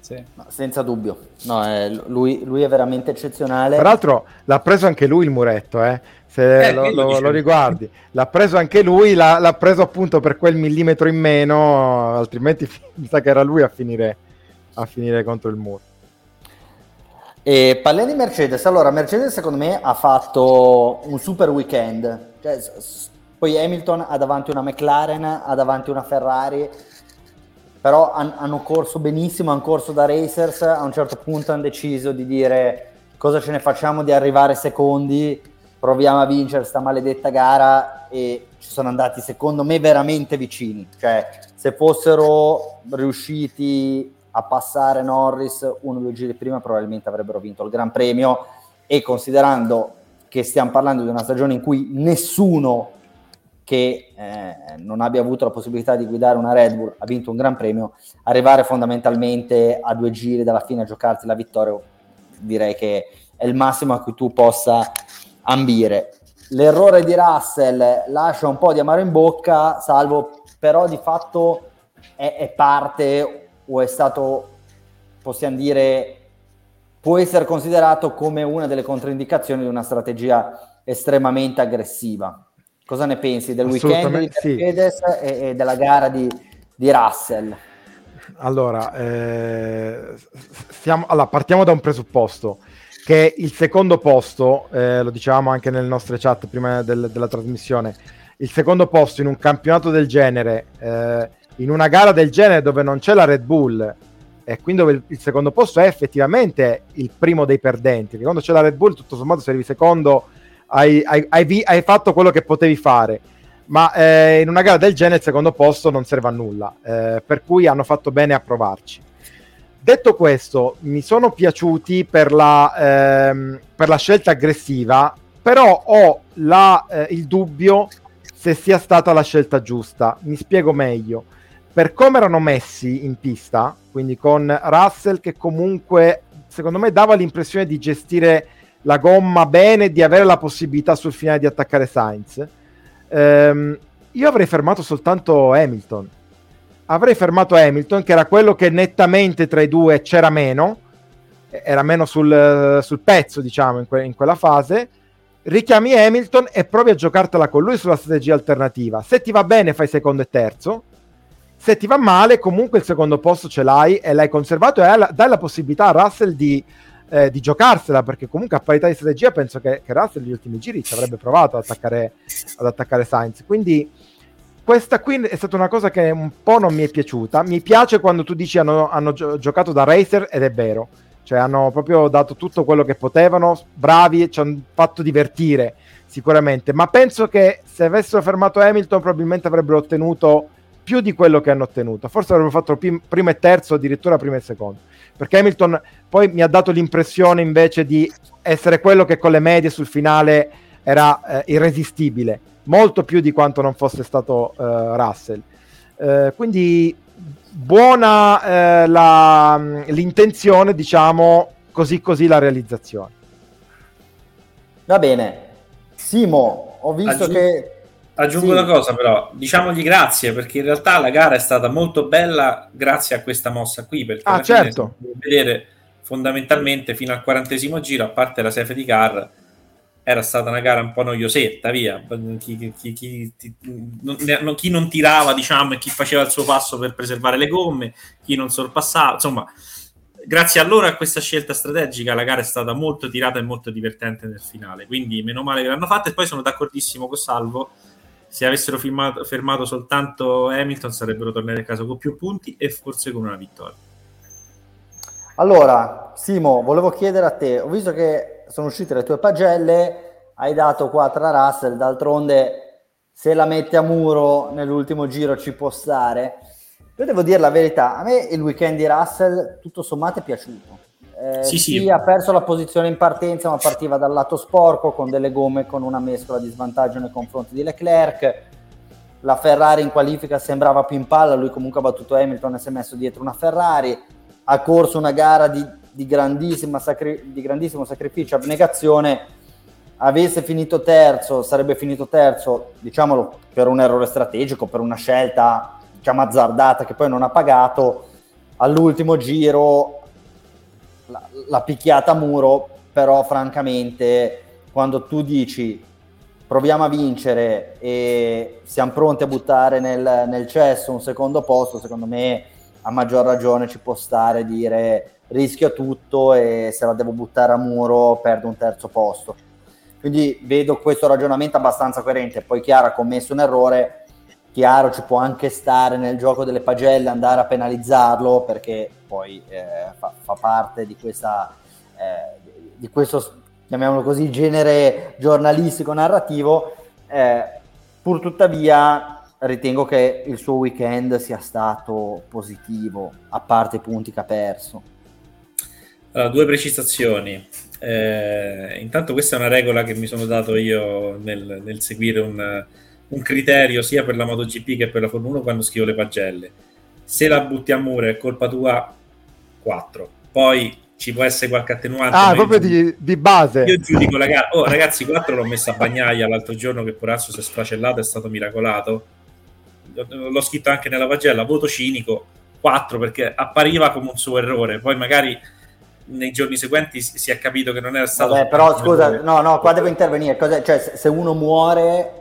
Sì. senza dubbio, no, è, lui, lui, è veramente eccezionale. Tra l'altro l'ha preso anche lui il muretto, eh? se eh, lo, lo, lo, riguardi. L'ha preso anche lui, l'ha, l'ha, preso appunto per quel millimetro in meno, altrimenti mi sa che era lui a finire, a finire contro il muro. E parliamo di Mercedes, allora Mercedes secondo me ha fatto un super weekend, cioè, poi Hamilton ha davanti una McLaren, ha davanti una Ferrari, però han, hanno corso benissimo, hanno corso da racers, a un certo punto hanno deciso di dire cosa ce ne facciamo di arrivare secondi, proviamo a vincere sta maledetta gara e ci sono andati secondo me veramente vicini, cioè se fossero riusciti a passare Norris uno o due giri prima probabilmente avrebbero vinto il Gran Premio e considerando che stiamo parlando di una stagione in cui nessuno che eh, non abbia avuto la possibilità di guidare una Red Bull, ha vinto un Gran Premio, arrivare fondamentalmente a due giri dalla fine a giocarti la vittoria, direi che è il massimo a cui tu possa ambire. L'errore di Russell lascia un po' di amaro in bocca, salvo però di fatto è, è parte o è stato, possiamo dire, può essere considerato come una delle controindicazioni di una strategia estremamente aggressiva. Cosa ne pensi del weekend di Mercedes sì. e, e, della gara di, di Russell? Allora, eh, stiamo, allora, partiamo da un presupposto che il secondo posto, eh, lo dicevamo anche nelle nostre chat prima del, della trasmissione, il secondo posto in un campionato del genere, eh, in una gara del genere dove non c'è la Red Bull e quindi dove il, il secondo posto è effettivamente il primo dei perdenti, perché quando c'è la Red Bull tutto sommato se arrivi secondo hai, hai, hai, hai fatto quello che potevi fare. Ma eh, in una gara del genere il secondo posto non serve a nulla, eh, per cui hanno fatto bene a provarci. Detto questo, mi sono piaciuti per la, ehm, per la scelta aggressiva, però ho la, eh, il dubbio se sia stata la scelta giusta. Mi spiego meglio. Per come erano messi in pista, quindi con Russell che comunque secondo me dava l'impressione di gestire la gomma bene di avere la possibilità sul finale di attaccare Sainz, ehm, io avrei fermato soltanto Hamilton. Avrei fermato Hamilton, che era quello che nettamente tra i due c'era meno, era meno sul, sul pezzo, diciamo, in, que- in, quella fase. Richiami Hamilton e provi a giocartela con lui sulla strategia alternativa. Se ti va bene, fai secondo e terzo. Se ti va male, comunque il secondo posto ce l'hai e l'hai conservato e dai la possibilità a Russell di eh, di giocarsela perché comunque a parità di strategia penso che, che Russell negli ultimi giri ci avrebbe provato ad attaccare, ad attaccare Sainz. Quindi questa qui è stata una cosa che un po' non mi è piaciuta. Mi piace quando tu dici hanno, hanno gio- giocato da racer ed è vero. Cioè hanno proprio dato tutto quello che potevano bravi ci hanno fatto divertire sicuramente. Ma penso che se avessero fermato Hamilton probabilmente avrebbero ottenuto più di quello che hanno ottenuto. Forse avrebbero fatto prim- primo e terzo addirittura primo e secondo perché Hamilton poi mi ha dato l'impressione invece di essere quello che con le medie sul finale era eh, irresistibile, molto più di quanto non fosse stato eh, Russell. Eh, quindi buona eh, la, l'intenzione, diciamo così così la realizzazione. Va bene. Simo, ho visto Aggiung- che Aggiungo sì. una cosa però, diciamogli grazie perché in realtà la gara è stata molto bella grazie a questa mossa qui perché ah, certo. vedere fondamentalmente fino al quarantesimo giro, a parte la safety car, era stata una gara un po' noiosetta, via. Chi, chi, chi, non, chi, non, tirava, diciamo, e chi faceva il suo passo per preservare le gomme, chi non sorpassava, insomma, grazie a loro a questa scelta strategica la gara è stata molto tirata e molto divertente nel finale, quindi meno male che l'hanno fatta e poi sono d'accordissimo con Salvo se avessero firmato, fermato soltanto Hamilton sarebbero tornati a casa con più punti e forse con una vittoria. Allora, Simo, volevo chiedere a te, ho visto che sono uscite le tue pagelle, hai dato 4 a Russell, d'altronde se la metti a muro nell'ultimo giro ci può stare. Io devo dire la verità, a me il weekend di Russell tutto sommato è piaciuto. Eh, sì, sì. ha perso la posizione in partenza, ma partiva dal lato sporco con delle gomme con una mescola di svantaggio nei confronti di Leclerc. La Ferrari in qualifica sembrava più in palla, lui comunque ha battuto Hamilton e si è messo dietro una Ferrari. Ha corso una gara di, di, sacri- di grandissimo sacrificio, abnegazione. Avesse finito terzo, sarebbe finito terzo, diciamolo, per un errore strategico, per una scelta diciamo azzardata che poi non ha pagato. All'ultimo giro la, la picchiata a muro, però francamente quando tu dici proviamo a vincere e siamo pronti a buttare nel, nel cesso un secondo posto, secondo me a maggior ragione ci può stare dire rischio tutto e se la devo buttare a muro perdo un terzo posto. Quindi vedo questo ragionamento abbastanza coerente. Poi Chiara ha commesso un errore, chiaro ci può anche stare nel gioco delle pagelle andare a penalizzarlo perché poi eh, fa, fa, parte di questa eh, di questo chiamiamolo così genere giornalistico narrativo. Eh, pur tuttavia ritengo che il suo weekend sia stato positivo a parte i punti che ha perso. Allora, due precisazioni. Eh, intanto questa è una regola che mi sono dato io nel, nel seguire un un criterio sia per la MotoGP che per la Formula 1 quando scrivo le pagelle. Se la butti a muro è colpa tua, 4. Poi ci può essere qualche attenuante. Ah, proprio di, di, base. Io giudico la gara. Oh, ragazzi, 4 l'ho messa a bagnaia l'altro giorno che Porazzo si è sfracellato, è stato miracolato. L'ho scritto anche nella pagella, voto cinico 4 perché appariva come un suo errore. Poi magari nei giorni seguenti si è capito che non era stato... Vabbè, però scusa, no, no, qua devo intervenire. Cos'è? Cioè, se uno muore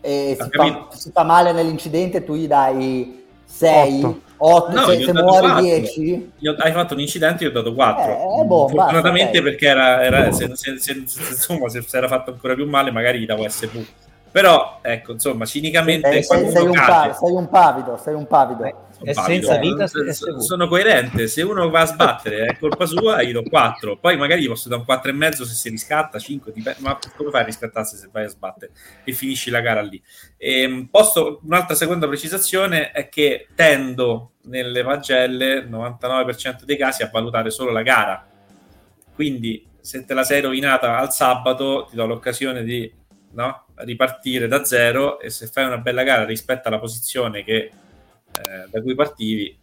e si fa, si fa, male nell'incidente, tu gli dai 6, 8, no, se, se muori 10. hai fatto un incidente, io ho dato 4. Eh, boh, Fortunatamente basta, perché era, era se, se, se, insomma, se si era fatto ancora più male, magari gli davo SV. Però, ecco, insomma, cinicamente... Eh, sei, sei, un pa- sei, un pavido, sei un pavido. Eh, è senza vita sono coerente. Se uno va a sbattere è colpa sua gli do 4 poi magari gli posso dare un 4 e mezzo se si riscatta 5 dipende, ma come fai a riscattarsi se vai a sbattere e finisci la gara lì? E, ehm, posto, un'altra seconda precisazione è che tendo nelle pagelle 99% dei casi a valutare solo la gara. Quindi se te la sei rovinata al sabato ti do l'occasione di no, ripartire da zero e se fai una bella gara rispetto alla posizione che eh, da cui partivi.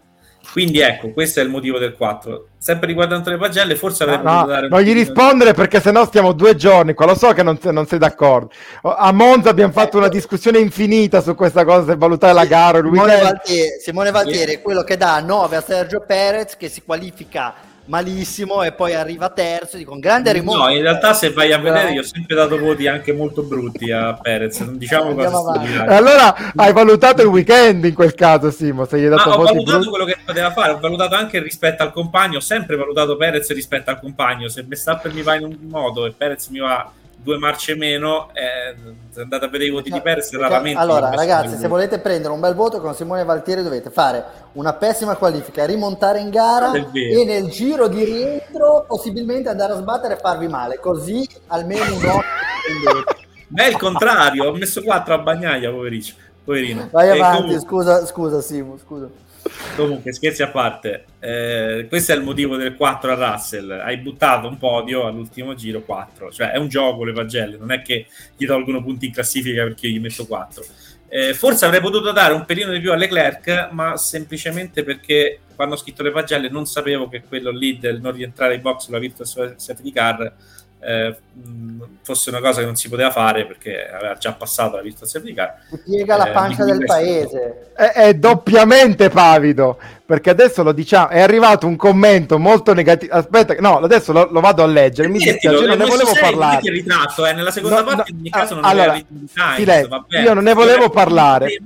Quindi ecco, questo è il motivo del 4. Sempre riguardante le pagelle, forse avrei no, potuto dare... Non gli rispondere di... perché sennò stiamo due giorni qua, lo so che non, non, sei d'accordo. A Monza abbiamo fatto una discussione infinita su questa cosa, se valutare la gara. Simone Valtieri, Simone Valtieri è quello che dà 9 a Sergio Perez, che si qualifica malissimo e poi arriva terzo con grande rimonta. No, in realtà se vai a vedere io ho sempre dato voti anche molto brutti a Perez, non diciamo cosa Allora hai valutato il weekend in quel caso Simo, se gli hai dato Ma ho valutato brutti. quello che poteva fare, ho valutato anche rispetto al compagno, ho sempre valutato Perez rispetto al compagno, se Verstappen mi va in un modo e Perez mi va due marce meno, eh, andate a vedere i voti di Perez raramente. Allora, ragazzi, se volete prendere un bel voto con Simone Valtieri dovete fare una pessima qualifica, rimontare in gara e nel giro di rientro possibilmente andare a sbattere e farvi male, così almeno un occhio Ma è il contrario, ho messo 4 a bagnaia, poverino. poverino. Vai avanti, comunque... scusa, scusa Simo, scusa. Comunque, scherzi a parte, eh, questo è il motivo del 4 a Russell. Hai buttato un podio all'ultimo giro 4, cioè è un gioco le pagelle, non è che gli tolgono punti in classifica perché io gli metto 4. Eh, forse avrei potuto dare un pelino di più a Leclerc, ma semplicemente perché quando ho scritto le pagelle non sapevo che quello lì del non rientrare in box sulla virtual safety car eh, fosse una cosa che non si poteva fare perché aveva già passato la vista applicare. Piega la eh, pancia del paese. È, è, doppiamente pavido perché adesso lo diciamo. È arrivato un commento molto negativo. Aspetta, no, adesso lo, lo vado a leggere. Mi dispiace, non ne volevo sei, parlare. Non ritratto, eh. Nella seconda no, parte, no, in ogni caso, non allora, Times, silenzio, io non ne volevo parlare.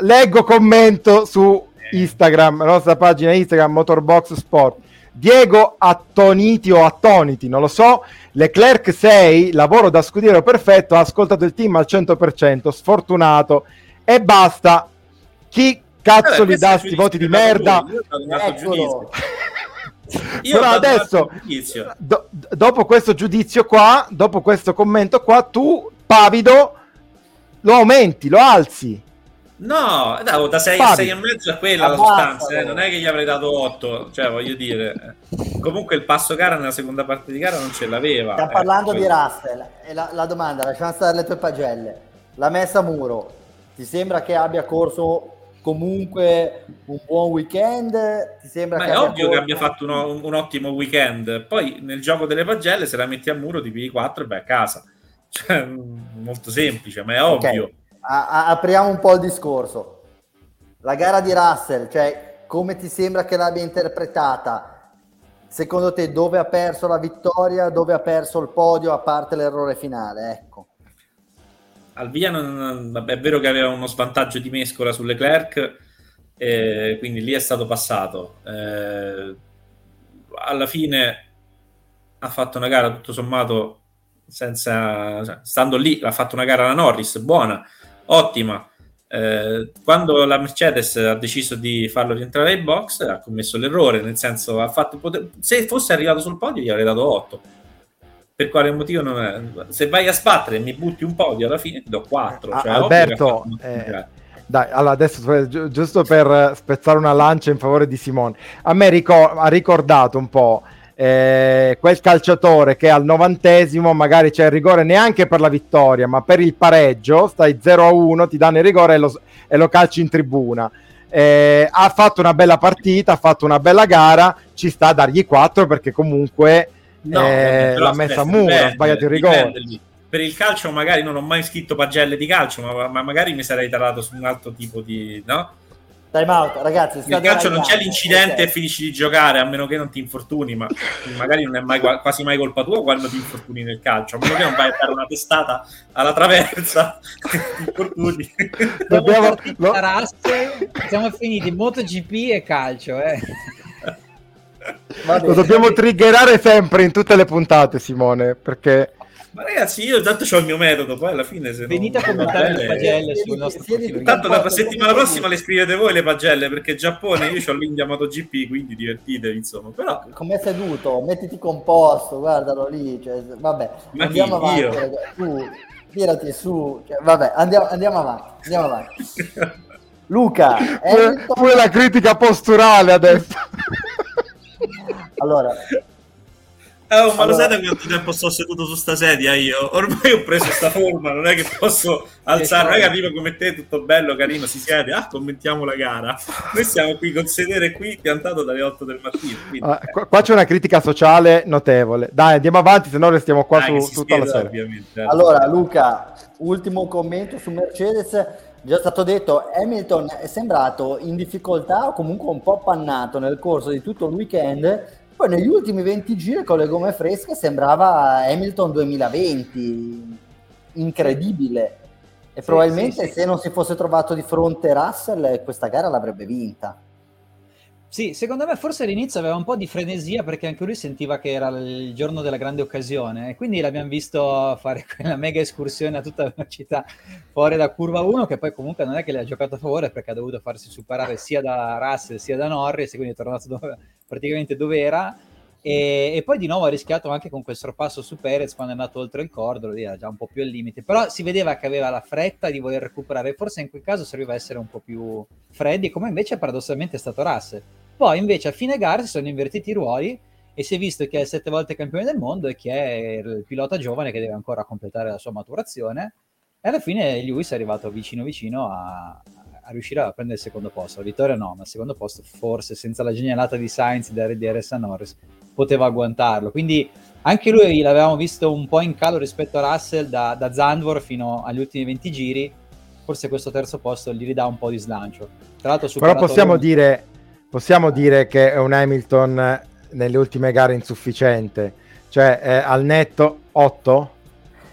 Leggo commento su Instagram, la nostra pagina Instagram Motorbox Sport Diego attoniti o attoniti, non lo so. Leclerc 6, lavoro da scudiero perfetto, ha ascoltato il team al 100%, sfortunato e basta. Chi cazzo gli dà sti voti di merda? Io Però adesso, do, dopo questo giudizio qua, dopo questo commento qua, tu, pavido, lo aumenti, lo alzi. No, davo da 6 a 6 e mezzo a quella la sostanza, eh. non è che gli avrei dato 8, cioè voglio dire, comunque il passo gara nella seconda parte di gara non ce l'aveva. Sta parlando eh, di Russell e la, la domanda, lasciamo stare le tue pagelle, la messa a muro, ti sembra che abbia corso comunque un buon weekend? Ti sembra Ma che è ovvio corso... che abbia fatto un, un, un, ottimo weekend, poi nel gioco delle pagelle se la metti a muro ti pigli 4 e vai a casa, cioè molto semplice, ma è ovvio. Okay a, a, apriamo un po' il discorso. La gara di Russell, cioè come ti sembra che l'abbia interpretata? Secondo te dove ha perso la vittoria, dove ha perso il podio, a parte l'errore finale? Ecco. Al via non, è vero che aveva uno svantaggio di mescola sulle Leclerc, eh, quindi lì è stato passato. Eh, alla fine ha fatto una gara tutto sommato senza, stando lì, ha fatto una gara la Norris buona ottima. Eh, quando la Mercedes ha deciso di farlo rientrare ai box, ha commesso l'errore, nel senso, ha fatto poter... se fosse arrivato sul podio, gli avrei dato 8. Per quale motivo non è? Se vai a sbattere e mi butti un podio alla fine, ti do 4. Cioè, Alberto, eh, dai, allora adesso gi- giusto per spezzare una lancia in favore di Simone, a me ricor- ha ricordato un po' eh, quel calciatore che al novantesimo magari c'è il rigore neanche per la vittoria, ma per il pareggio, stai 0 a 1, ti danno il rigore e lo, e lo calci in tribuna. Eh, ha fatto una bella partita, ha fatto una bella gara, ci sta a dargli 4 perché comunque no, eh, l'ha messa a muro, ha sbagliato il rigore. Per il calcio magari non ho mai scritto pagelle di calcio, ma, ma magari mi sarei tarato su un altro tipo di... No? Time out, ragazzi. Nel calcio non c'è l'incidente okay. e finisci di giocare a meno che non ti infortuni, ma magari non è mai, quasi mai colpa tua quando ti infortuni nel calcio. A meno che non vai a dare una testata alla traversa, ti infortuni. Dobbiamo lo... siamo finiti MotoGP e calcio. Eh. Lo dobbiamo triggerare sempre in tutte le puntate, Simone, perché ma ragazzi, io tanto ho il mio metodo, poi alla fine se Venite a commentare le pagelle sul nostro profilo. Tanto la settimana prossima le scrivete voi le pagelle, perché Giappone io ho l'India MotoGP, quindi divertitevi, insomma. Però... Come seduto, mettiti composto, guardalo lì, cioè, vabbè, Ma andiamo chi? avanti, io? tu, tirati su, cioè, vabbè, andiamo, andiamo avanti, andiamo avanti. Luca, pure, pure la critica posturale adesso. allora, Oh, ma allora... lo sai da quanto tempo sto seduto su sta sedia io? Ormai ho preso sta forma, non è che posso alzare, non è che arrivo come te, tutto bello, carino, si siede, ah, commentiamo la gara. Noi siamo qui con sedere qui piantato dalle 8 del mattino. Quindi, ah, qua, qua, c'è una critica sociale notevole. Dai, andiamo avanti, se no restiamo qua Dai, su tutta la sera. Ovviamente. Allora, Luca, ultimo commento su Mercedes. Già stato detto, Hamilton è sembrato in difficoltà o comunque un po' appannato nel corso di tutto il weekend poi negli ultimi 20 giri con le gomme fresche sembrava Hamilton 2020, incredibile. E sì, probabilmente sì, sì. se non si fosse trovato di fronte Russell, questa gara l'avrebbe vinta. Sì, secondo me forse all'inizio aveva un po' di frenesia perché anche lui sentiva che era il giorno della grande occasione e quindi l'abbiamo visto fare quella mega escursione a tutta velocità fuori da curva 1 che poi comunque non è che le ha giocato a favore perché ha dovuto farsi superare sia da Russell sia da Norris e quindi è tornato dove, praticamente dove era e, e, poi di nuovo ha rischiato anche con quel sorpasso su Perez quando è andato oltre il cordolo, era già un po' più al limite, però si vedeva che aveva la fretta di voler recuperare, forse in quel caso serviva essere un po' più freddi, come invece paradossalmente è stato Russell. Poi invece a fine gara si sono invertiti i ruoli e si è visto chi è sette volte campione del mondo e chi è il pilota giovane che deve ancora completare la sua maturazione. E alla fine Lewis è arrivato vicino vicino a riuscire a prendere il secondo posto. La vittoria no, ma il secondo posto forse senza la genialata di Sainz e di RDRS a Norris poteva agguantarlo. Quindi anche lui l'avevamo visto un po' in calo rispetto a Russell da, da Zandvoort fino agli ultimi 20 giri. Forse questo terzo posto gli ridà un po' di slancio. Tra l'altro, Però possiamo dire possiamo dire che è un Hamilton nelle ultime gare insufficiente, cioè eh, al netto 8?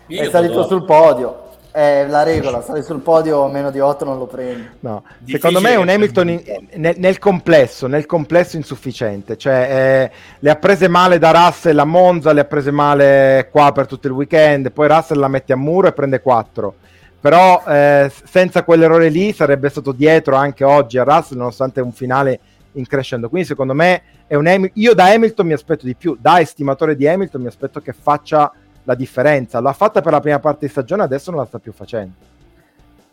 È salito sul podio. È la regola, sale sul podio meno di 8 non lo prendi. No. Secondo me è un Hamilton in, nel, nel, complesso, nel complesso insufficiente, cioè eh, le ha prese male da Russell a Monza, le ha prese male qua per tutto il weekend, poi Russell la mette a muro e prende 4 però eh, senza quell'errore lì sarebbe stato dietro anche oggi a Russell nonostante un finale in crescendo. Quindi secondo me è un Hamilton. Io da Hamilton mi aspetto di più, da estimatore di Hamilton mi aspetto che faccia la differenza. L'ha fatta per la prima parte di stagione, adesso non la sta più facendo.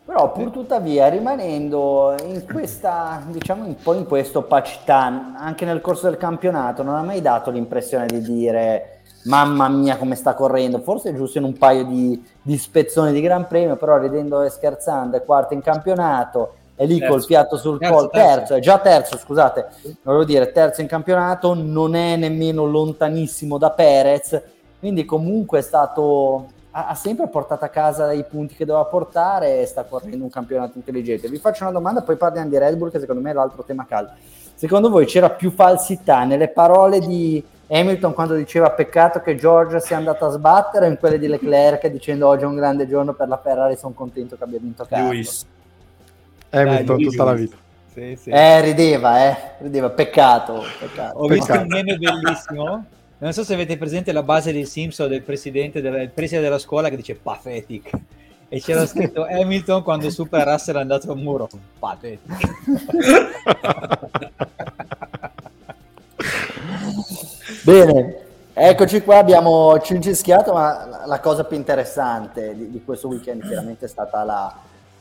Però pur tuttavia rimanendo in questa, diciamo un po' in questo opacità, anche nel corso del campionato, non ha mai dato l'impressione di dire mamma mia come sta correndo, forse è giusto in un paio di, di spezzoni di Gran Premio, però ridendo e scherzando è quarto in campionato, è lì terzo. col fiato sul collo, terzo, terzo, è già terzo, scusate, volevo dire terzo in campionato, non è nemmeno lontanissimo da Perez, quindi comunque è stato ha, sempre portato a casa i punti che doveva portare e sta correndo un campionato intelligente. Vi faccio una domanda, poi parliamo di Red Bull, che secondo me è l'altro tema caldo. Secondo voi c'era più falsità nelle parole di Hamilton quando diceva peccato che George sia andato a sbattere o in quelle di Leclerc dicendo oggi è un grande giorno per la Ferrari, sono contento che abbia vinto Carlos? Lewis. Hamilton Dai, tutta la vita. Sì, sì. Eh, rideva, eh, rideva, peccato. peccato. Ho visto un meme bellissimo non so se avete presente la base dei Simpson del presidente della, preside della scuola che dice pathetic. E c'era scritto Hamilton quando Super Russell è andato a un muro. Pathetic. Bene, eccoci qua, abbiamo cincischiato, ma la cosa più interessante di, di questo weekend chiaramente è stata la,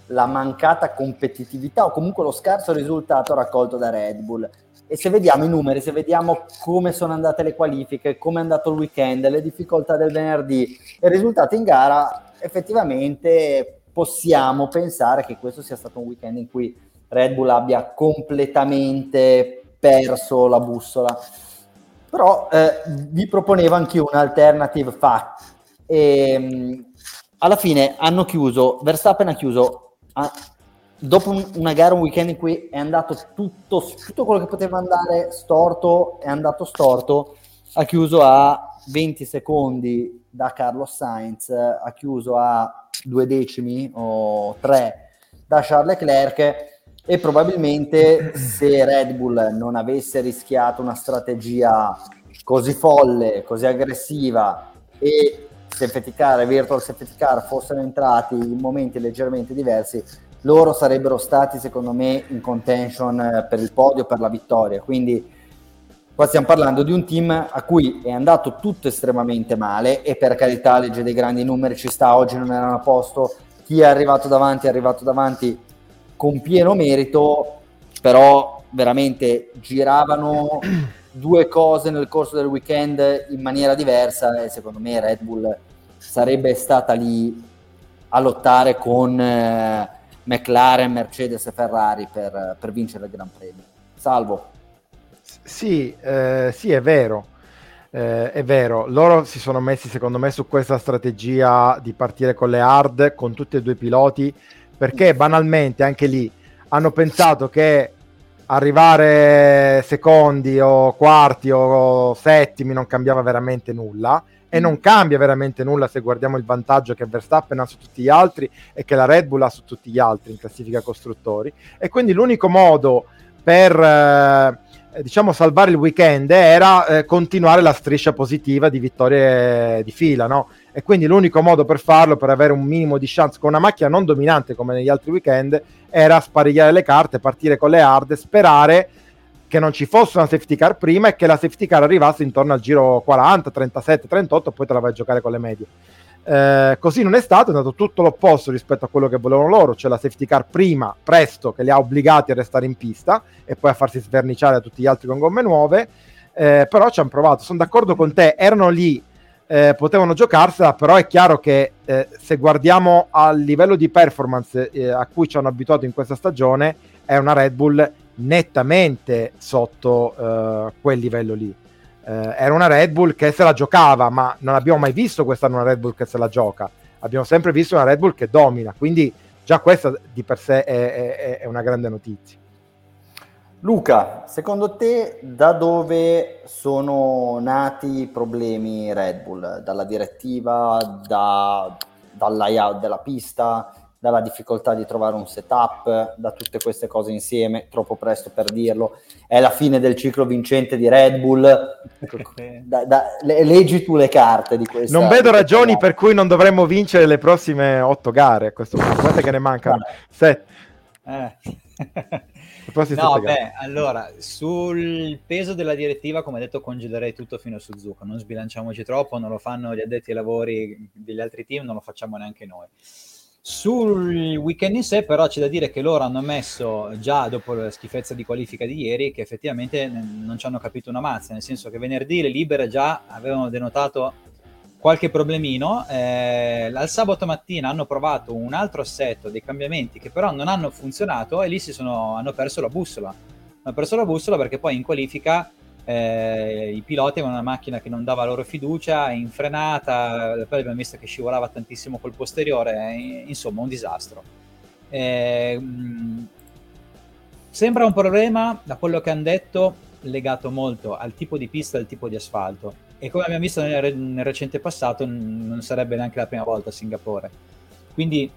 la mancata competitività o comunque lo scarso risultato raccolto da Red Bull. E se vediamo i numeri, se vediamo come sono andate le qualifiche, come è andato il weekend, le difficoltà del venerdì e i risultati in gara, effettivamente possiamo pensare che questo sia stato un weekend in cui Red Bull abbia completamente perso la bussola. Però eh, vi proponevo anche un alternative fact. E, ehm, alla fine hanno chiuso, Verstappen ha chiuso a, dopo un, una gara, un weekend in cui è andato tutto, tutto quello che poteva andare storto, è andato storto, ha chiuso a 20 secondi da Carlos Sainz, ha chiuso a due decimi o tre da Charles Leclerc e probabilmente se Red Bull non avesse rischiato una strategia così folle, così aggressiva e safety car e virtual safety car fossero entrati in momenti leggermente diversi, loro sarebbero stati secondo me in contention eh, per il podio, per la vittoria. Quindi qua stiamo parlando di un team a cui è andato tutto estremamente male e per carità legge dei grandi numeri ci sta, oggi non erano a posto, chi è arrivato davanti è arrivato davanti con pieno merito, però veramente giravano due cose nel corso del weekend in maniera diversa e secondo me Red Bull sarebbe stata lì a lottare con... Eh, McLaren, Mercedes e Ferrari per, per vincere il Gran Premio. Salvo. Sì, eh, sì, è vero. Eh, è vero, loro si sono messi secondo me su questa strategia di partire con le hard con tutti e due i piloti perché banalmente anche lì hanno pensato che arrivare secondi o quarti o settimi non cambiava veramente nulla e non cambia veramente nulla se guardiamo il vantaggio che Verstappen ha su tutti gli altri e che la Red Bull ha su tutti gli altri in classifica costruttori e quindi l'unico modo per eh, diciamo salvare il weekend era eh, continuare la striscia positiva di vittorie di fila no? e quindi l'unico modo per farlo per avere un minimo di chance con una macchina non dominante come negli altri weekend era sparigliare le carte partire con le hard sperare che non ci fosse una safety car prima e che la safety car arrivasse intorno al giro 40, 37, 38 poi te la vai a giocare con le medie. Eh, così non è stato, è andato tutto l'opposto rispetto a quello che volevano loro, cioè la safety car prima, presto, che li ha obbligati a restare in pista e poi a farsi sverniciare da tutti gli altri con gomme nuove, eh, però ci hanno provato, sono d'accordo con te, erano lì, eh, potevano giocarsela, però è chiaro che eh, se guardiamo al livello di performance eh, a cui ci hanno abituato in questa stagione, è una Red Bull nettamente sotto uh, quel livello lì. Uh, era una Red Bull che se la giocava, ma non abbiamo mai visto questa una Red Bull che se la gioca. Abbiamo sempre visto una Red Bull che domina, quindi già questa di per sé è, è, è una grande notizia. Luca, secondo te da dove sono nati i problemi Red Bull? Dalla direttiva, da, dal layout della pista, dalla difficoltà di trovare un setup, da tutte queste cose insieme, troppo presto per dirlo, è la fine del ciclo vincente di Red Bull. da, da, le, leggi tu le carte di questo. Non vedo ragioni per cui non dovremmo vincere le prossime otto gare a questo punto, guarda che ne mancano sette. Eh. no, beh, allora, sul peso della direttiva, come detto, congelerei tutto fino su Zucco. Non sbilanciamoci troppo, non lo fanno gli addetti ai lavori degli altri team, non lo facciamo neanche noi Sul weekend in sé, però, c'è da dire che loro hanno messo già dopo la schifezza di qualifica di ieri che effettivamente non ci hanno capito una mazza, nel senso che venerdì le libere già avevano denotato qualche problemino. Eh, al sabato mattina hanno provato un altro assetto, dei cambiamenti che però non hanno funzionato e lì si sono, hanno perso la bussola. Hanno perso la bussola perché poi in qualifica eh, i piloti avevano una macchina che non dava loro fiducia, in frenata, poi abbiamo visto che scivolava tantissimo col posteriore, insomma un disastro. Eh, sembra un problema, da quello che hanno detto, legato molto al tipo di pista e al tipo di asfalto. E come abbiamo visto nel, nel recente passato, non sarebbe neanche la prima volta a Singapore. Quindi,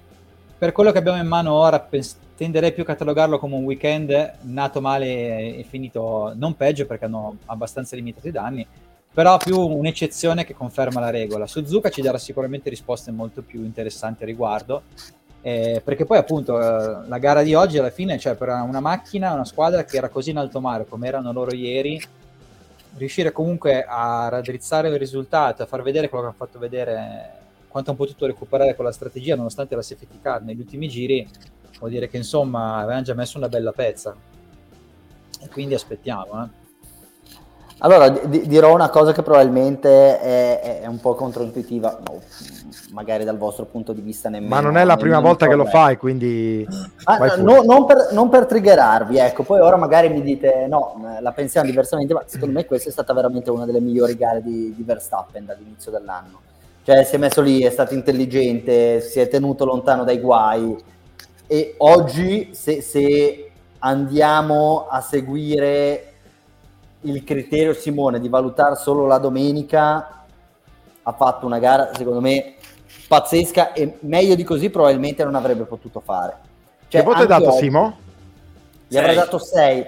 per quello che abbiamo in mano ora, pens- tenderei più a catalogarlo come un weekend nato male e finito non peggio perché hanno abbastanza limitato i danni, però più un'eccezione che conferma la regola. Suzuka ci darà sicuramente risposte molto più interessanti a riguardo, eh, perché poi appunto eh, la gara di oggi alla fine, cioè per una macchina, una squadra che era così in alto mare come erano loro ieri, riuscire comunque a raddrizzare il risultato, a far vedere quello che hanno fatto vedere, quanto hanno potuto recuperare con la strategia nonostante la safety car negli ultimi giri, vuol dire che insomma avevano già messo una bella pezza. E quindi aspettiamo eh. allora di- dirò una cosa che probabilmente è, è un po' controintuitiva no, magari dal vostro punto di vista nemmeno ma non è la prima volta che lo fai quindi ah, no, non, per, non per triggerarvi ecco poi ora magari mi dite no la pensiamo diversamente ma secondo me questa è stata veramente una delle migliori gare di, di Verstappen dall'inizio dell'anno. Cioè si è messo lì, è stato intelligente, si è tenuto lontano dai guai, e oggi se, se andiamo a seguire il criterio Simone di valutare solo la domenica ha fatto una gara secondo me pazzesca e meglio di così probabilmente non avrebbe potuto fare cioè, che voto hai dato oggi, Simo? gli avrei dato 6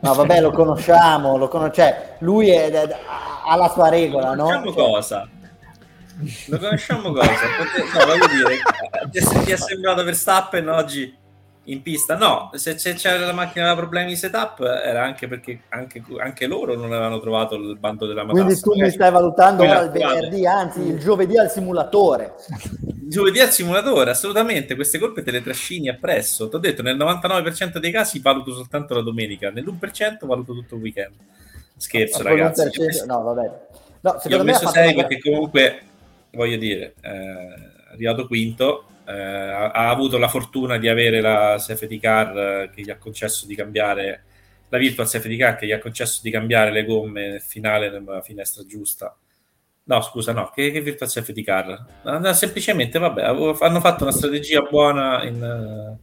no vabbè lo conosciamo lo conosce- cioè, lui è, è, ha la sua regola no? Cioè, cosa? Lo conosciamo cosa? No, voglio dire, ti è sembrato Verstappen oggi in pista? No, se, c'era la macchina aveva problemi di setup era anche perché anche, anche, loro non avevano trovato il bando della matassa. Quindi tu mi stai valutando ora il venerdì, anzi il giovedì al simulatore. Giovedì al simulatore, assolutamente, queste colpe te le trascini appresso. Ti ho detto, nel 99% dei casi valuto soltanto la domenica, nell'1% valuto tutto il weekend. Scherzo, ragazzi. No, vabbè. No, Io ho messo 6 perché comunque voglio dire, eh, arrivato quinto, eh, ha, ha, avuto la fortuna di avere la safety car eh, che gli ha concesso di cambiare, la virtual safety car che gli ha concesso di cambiare le gomme nel finale nella finestra giusta. No, scusa, no, che, che virtual safety car? No, semplicemente, vabbè, hanno fatto una strategia buona in...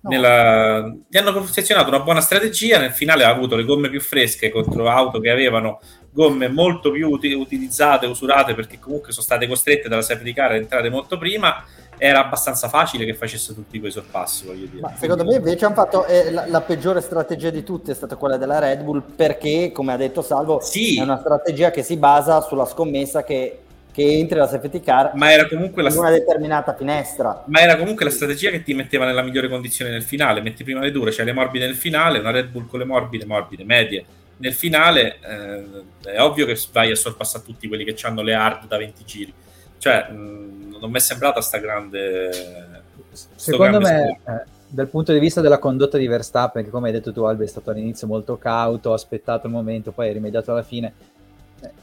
No. Nella... Gli hanno confezionato una buona strategia. Nel finale ha avuto le gomme più fresche contro auto che avevano gomme molto più ut- utilizzate, usurate perché comunque sono state costrette dalla safety car a entrare molto prima, era abbastanza facile che facesse tutti quei sorpassi, voglio dire. Ma secondo me invece hanno fatto eh, la, la, peggiore strategia di tutte è stata quella della Red Bull perché, come ha detto Salvo, sì. è una strategia che si basa sulla scommessa che che entri la safety car ma era comunque in una determinata finestra. Ma era comunque la strategia che ti metteva nella migliore condizione nel finale. Metti prima le dure, cioè le morbide nel finale, una Red Bull con le morbide, morbide, medie nel finale eh, è ovvio che vai a sorpassare tutti quelli che hanno le hard da 20 giri. Cioè, mh, non mi è sembrata sta grande... Secondo grande me, eh, dal punto di vista della condotta di Verstappen, che come hai detto tu Albe è stato all'inizio molto cauto, ha aspettato il momento, poi è rimediato alla fine,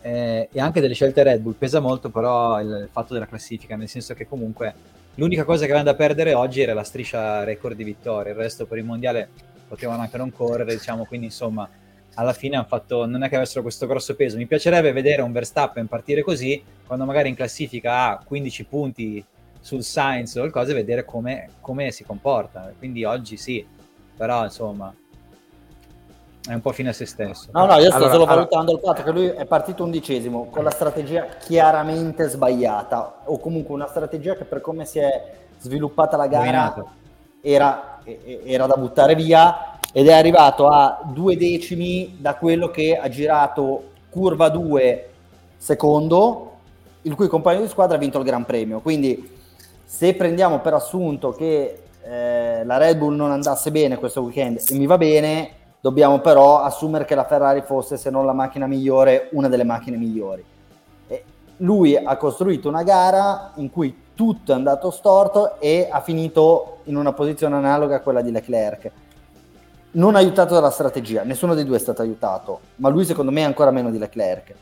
eh, e anche delle scelte Red Bull. Pesa molto però il, il fatto della classifica, nel senso che comunque l'unica cosa che avevano da perdere oggi era la striscia record di vittorie, il resto per il mondiale potevano anche non correre, diciamo, quindi insomma alla fine hanno fatto, non è che avessero questo grosso peso. Mi piacerebbe vedere un Verstappen partire così, quando magari in classifica ha 15 punti sul Sainz o qualcosa, e vedere come, come si comporta. Quindi oggi sì, però insomma è un po' fine a se stesso. No, no, io sto allora, solo valutando allora... il fatto che lui è partito undicesimo con la strategia chiaramente sbagliata, o comunque una strategia che per come si è sviluppata la gara era, era da buttare via ed è arrivato a due decimi da quello che ha girato curva 2 secondo, il cui compagno di squadra ha vinto il Gran Premio. Quindi se prendiamo per assunto che eh, la Red Bull non andasse bene questo weekend e mi va bene, dobbiamo però assumere che la Ferrari fosse, se non la macchina migliore, una delle macchine migliori. E lui ha costruito una gara in cui tutto è andato storto e ha finito in una posizione analoga a quella di Leclerc. Non aiutato dalla strategia, nessuno dei due è stato aiutato, ma lui secondo me è ancora meno di Leclerc.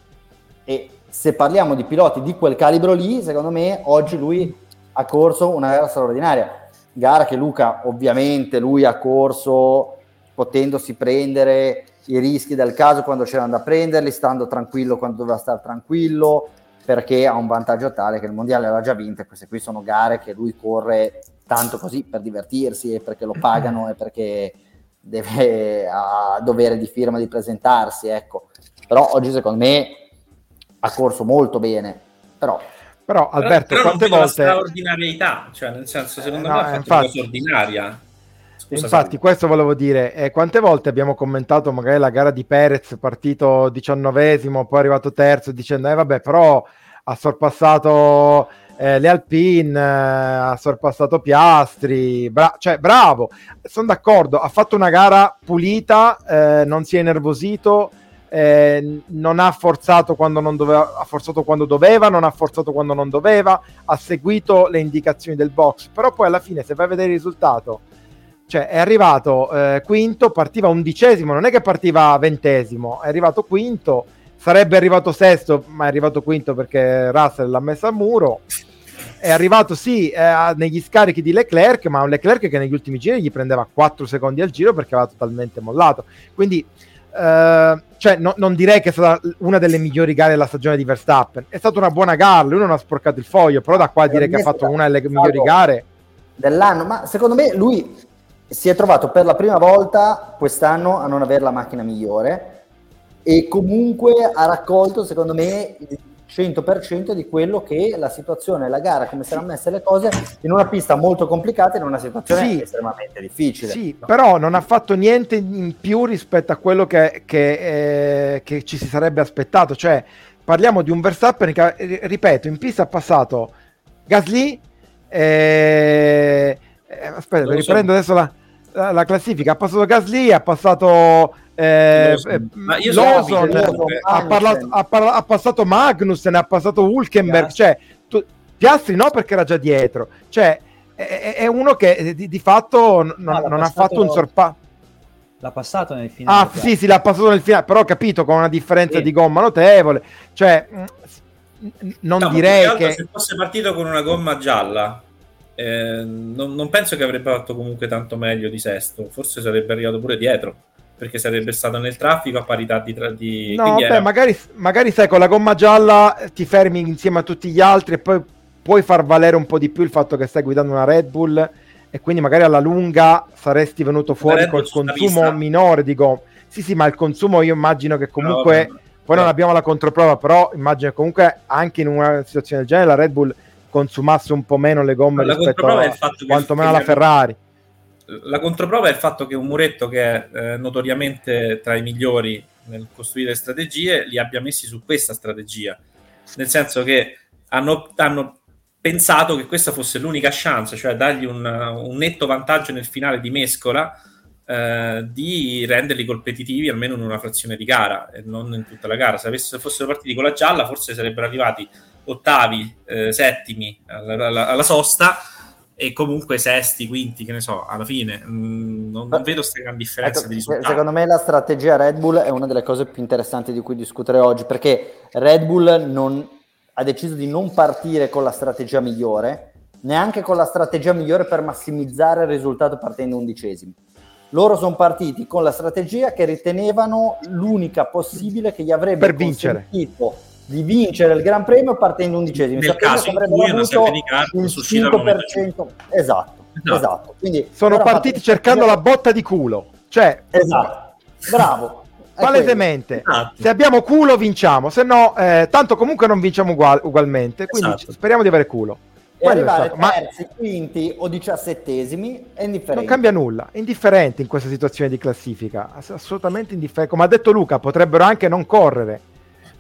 E se parliamo di piloti di quel calibro lì, secondo me oggi lui ha corso una gara straordinaria. Gara che Luca ovviamente lui ha corso potendosi prendere i rischi del caso quando c'erano da prenderli, stando tranquillo quando doveva stare tranquillo, perché ha un vantaggio tale che il mondiale l'ha già vinto e queste qui sono gare che lui corre tanto così per divertirsi e perché lo pagano e perché deve ha dovere di firma di presentarsi, ecco. Però oggi secondo me ha corso molto bene, però però Alberto, però, però quante volte... straordinarietà, cioè nel senso, secondo no, me ha fatto infatti... una cosa ordinaria. Scusa, Infatti, salve. questo volevo dire. Eh, quante volte abbiamo commentato magari la gara di Perez, partito diciannovesimo, poi arrivato terzo, dicendo, eh vabbè, però ha sorpassato eh, le Alpine, eh, ha sorpassato Piastri, bra- cioè bravo, sono d'accordo, ha fatto una gara pulita, eh, non si è nervosito, eh, non ha forzato quando non doveva, ha forzato quando doveva, non ha forzato quando non doveva, ha seguito le indicazioni del box, però poi alla fine se vai a vedere il risultato cioè è arrivato eh, quinto, partiva undicesimo, non è che partiva ventesimo, è arrivato quinto, sarebbe arrivato sesto, ma è arrivato quinto perché Russell l'ha messa a muro. È arrivato sì eh, negli scarichi di Leclerc, ma un Leclerc che negli ultimi giri gli prendeva 4 secondi al giro perché aveva totalmente mollato. Quindi Uh, cioè, no, non direi che è stata una delle migliori gare della stagione di Verstappen. È stata una buona gara, lui non ha sporcato il foglio, però da qua a dire che ha fatto una delle migliori gare dell'anno. Ma secondo me lui si è trovato per la prima volta quest'anno a non avere la macchina migliore e comunque ha raccolto secondo me il 100% di quello che la situazione, la gara, come si erano messe le cose in una pista molto complicata, in una situazione sì, estremamente difficile. Sì, no? però non ha fatto niente in più rispetto a quello che, che, eh, che ci si sarebbe aspettato. Cioè, parliamo di un Verstappen che, ripeto, in pista ha passato Gasly, eh, eh, aspetta, riprendo so. adesso la, la, la, classifica. Ha passato Gasly, ha passato eh, Lawson, eh, ha, parlato, ha, parla, ha, passato Magnussen, ha passato Hulkenberg. Cioè, tu, Piastri no, perché era già dietro. Cioè, è, è uno che eh, di, di fatto non, no, non ha fatto un sorpasso. L'ha passato nel finale. Ah, sì, sì, l'ha passato nel finale, però ho capito con una differenza sì. di gomma notevole. Cioè, non no, direi che... Se fosse partito con una gomma gialla, eh, non, non, penso che avrebbe fatto comunque tanto meglio di sesto, forse sarebbe arrivato pure dietro perché sarebbe stato nel traffico a parità di... di no, era... magari, magari sai con la gomma gialla ti fermi insieme a tutti gli altri e poi puoi far valere un po' di più il fatto che stai guidando una Red Bull e quindi magari alla lunga saresti venuto fuori col consumo minore di gomma. Sì, sì, ma il consumo io immagino che comunque... No, poi non abbiamo la controprova, però immagino che comunque anche in una situazione del genere la Red Bull consumasse un po' meno le gomme la rispetto a quantomeno alla Ferrari. La controprova è il fatto che un muretto che è eh, notoriamente tra i migliori nel costruire strategie li abbia messi su questa strategia, nel senso che hanno, hanno pensato che questa fosse l'unica chance, cioè dargli un, un netto vantaggio nel finale di mescola eh, di renderli competitivi almeno in una frazione di gara e non in tutta la gara. Se, avesse, se fossero partiti con la gialla, forse sarebbero arrivati ottavi, eh, settimi alla, alla, alla, sosta e comunque sesti, quinti, che ne so, alla fine mm, non, non, vedo queste grandi differenze ecco, di risultati. Secondo me la strategia Red Bull è una delle cose più interessanti di cui discutere oggi, perché Red Bull non, ha deciso di non partire con la strategia migliore, neanche con la strategia migliore per massimizzare il risultato partendo undicesimi. Loro sono partiti con la strategia che ritenevano l'unica possibile che gli avrebbe per vincere di vincere il Gran Premio partendo undicesimi. Nel caso in cui una serie di carte il 5%. Esatto, esatto, esatto. Quindi sono partiti cercando la botta di culo. Cioè, esatto. Bravo. Palesemente, esatto. se abbiamo culo vinciamo, se no, eh, tanto comunque non vinciamo ugual- ugualmente. Quindi esatto. speriamo di avere culo. E arrivare terzi, Ma... quinti o diciassettesimi è indifferente. Non cambia nulla, è indifferente in questa situazione di classifica, assolutamente indifferente. Come ha detto Luca, potrebbero anche non correre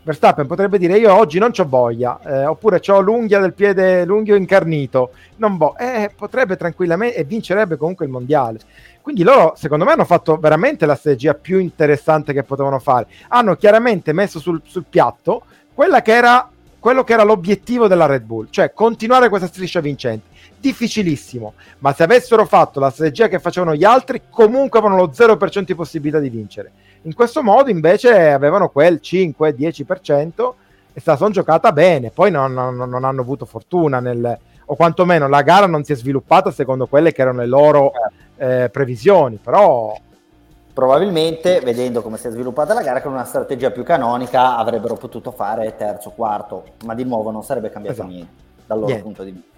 Verstappen potrebbe dire io oggi non ho voglia, eh, oppure ho l'unghia del piede, l'unghio incarnito, non vo- eh, potrebbe tranquillamente e vincerebbe comunque il mondiale. Quindi loro, secondo me, hanno fatto veramente la strategia più interessante che potevano fare. Hanno chiaramente messo sul, sul piatto che era quello che era l'obiettivo della Red Bull, cioè continuare questa striscia vincente. Difficilissimo, ma se avessero fatto la strategia che facevano gli altri, comunque avevano lo 0% di possibilità di vincere. In questo modo invece avevano quel 5-10% e se la sono giocata bene, poi non, non, non hanno avuto fortuna nel, o quantomeno la gara non si è sviluppata secondo quelle che erano le loro eh, previsioni, però probabilmente vedendo come si è sviluppata la gara con una strategia più canonica avrebbero potuto fare terzo, quarto, ma di nuovo non sarebbe cambiato esatto. niente dal loro niente. punto di vista.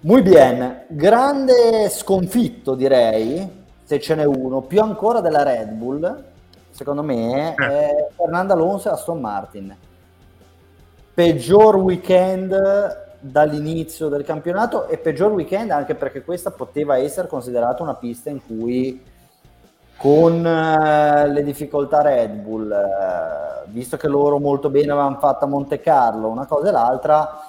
Muy bien, grande sconfitto direi, se ce n'è uno, più ancora della Red Bull, secondo me, eh. è Fernando Alonso e Aston Martin. Peggior weekend dall'inizio del campionato e peggior weekend anche perché questa poteva essere considerata una pista in cui con eh, le difficoltà Red Bull, eh, visto che loro molto bene avevano fatto a Monte Carlo una cosa e l'altra,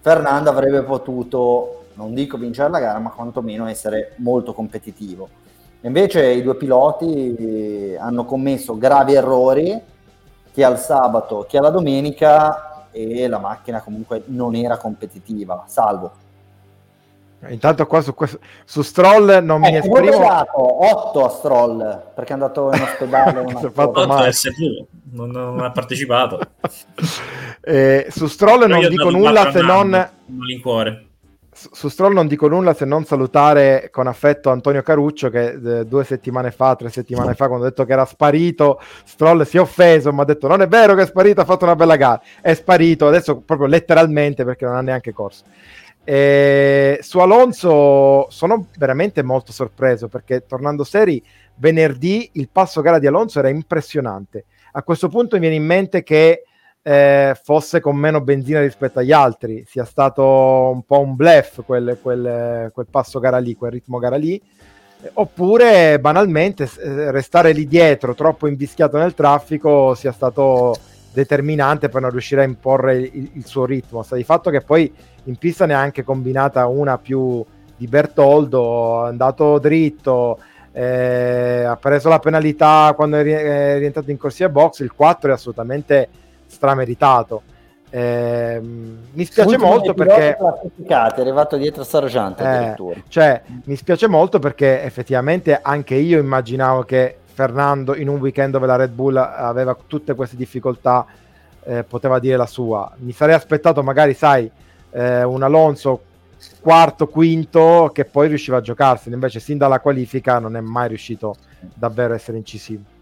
Fernando avrebbe potuto, non dico vincere la gara, ma quantomeno essere molto competitivo. Invece i due piloti hanno commesso gravi errori, sia al sabato che alla domenica, e la macchina comunque non era competitiva, salvo Intanto qua su, su Stroll non eh, mi esprimo. Ho dato 8 a Stroll perché è andato in ospedale. Una fatto male. Non, non ha partecipato. eh, su Stroll non dico nulla se non... Su, su Stroll non dico nulla se non salutare con affetto Antonio Caruccio che eh, due settimane fa, tre settimane fa, quando ha detto che era sparito, Stroll si è offeso, ma ha detto non è vero che è sparito, ha fatto una bella gara. È sparito adesso proprio letteralmente perché non ha neanche corso. E su Alonso sono veramente molto sorpreso perché tornando seri, venerdì il passo gara di Alonso era impressionante. A questo punto mi viene in mente che eh, fosse con meno benzina rispetto agli altri, sia stato un po' un blef quel, quel, quel passo gara lì, quel ritmo gara lì, oppure banalmente eh, restare lì dietro troppo invischiato nel traffico sia stato determinante per non riuscire a imporre il, il suo ritmo. Sta di fatto che poi in pista ne ha anche combinata una più di Bertoldo, è andato dritto, eh, ha preso la penalità quando è rientrato in corsia box, il 4 è assolutamente strameritato. Eh, mi spiace molto perché è arrivato dietro a Sargent eh, cioè, mi spiace molto perché effettivamente anche io immaginavo che Fernando in un weekend dove la Red Bull aveva tutte queste difficoltà eh, poteva dire la sua. Mi sarei aspettato magari, sai, eh, un Alonso quarto, quinto che poi riusciva a giocarsene, invece sin dalla qualifica non è mai riuscito davvero a essere incisivo.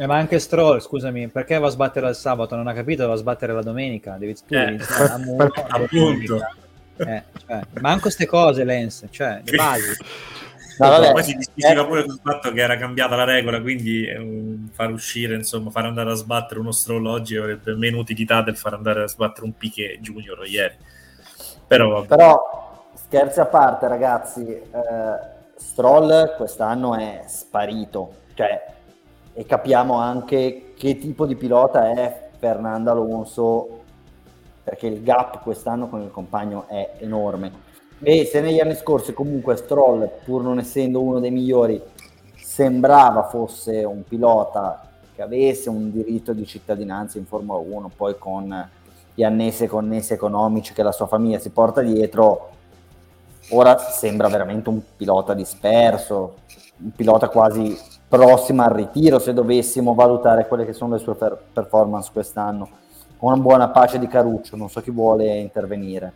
Eh, ma anche Stroll, scusami, perché va a sbattere il sabato? Non ha capito, va a sbattere la domenica. Devi tu eh, per, appunto. Eh, cioè, manco queste cose, Lens, cioè, le basi. No, vabbè, poi si discutiva eh. pure sul fatto che era cambiata la regola, quindi um, far uscire, insomma, far andare a sbattere uno stroll oggi avrebbe meno utilità del far andare a sbattere un Piquet Junior ieri. Però, Però scherzi a parte, ragazzi, eh, Stroll quest'anno è sparito, cioè, e capiamo anche che tipo di pilota è Fernando Alonso, perché il gap quest'anno con il compagno è enorme. E se negli anni scorsi comunque Stroll, pur non essendo uno dei migliori, sembrava fosse un pilota che avesse un diritto di cittadinanza in Formula 1, poi con gli annessi e connessi economici che la sua famiglia si porta dietro, ora sembra veramente un pilota disperso, un pilota quasi prossimo al ritiro se dovessimo valutare quelle che sono le sue per- performance quest'anno. Con una buona pace di Caruccio, non so chi vuole intervenire.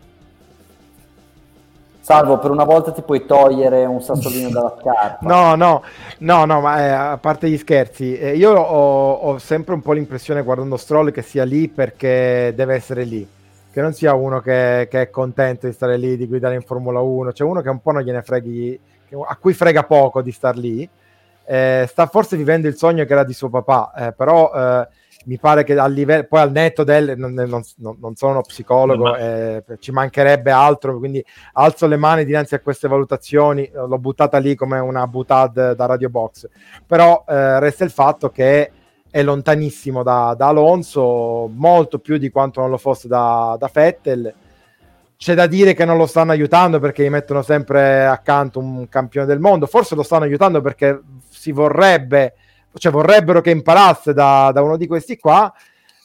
Salvo, per una volta ti puoi togliere un sassolino dalla scarpa. No, no, no, no, ma eh, a parte gli scherzi, eh, io ho, ho, sempre un po' l'impressione guardando Stroll che sia lì perché deve essere lì, che non sia uno che, che, è contento di stare lì, di guidare in Formula 1, c'è uno che un po' non gliene freghi, a cui frega poco di star lì, eh, sta forse vivendo il sogno che era di suo papà, eh, però eh, mi pare che a livello, poi al netto del, non, non, non sono uno psicologo, no. eh, ci mancherebbe altro, quindi alzo le mani dinanzi a queste valutazioni, l'ho buttata lì come una butad da Radio Box, però eh, resta il fatto che è lontanissimo da, da, Alonso, molto più di quanto non lo fosse da, da Fettel. C'è da dire che non lo stanno aiutando perché gli mettono sempre accanto un campione del mondo, forse lo stanno aiutando perché si vorrebbe cioè vorrebbero che imparasse da, da uno di questi qua.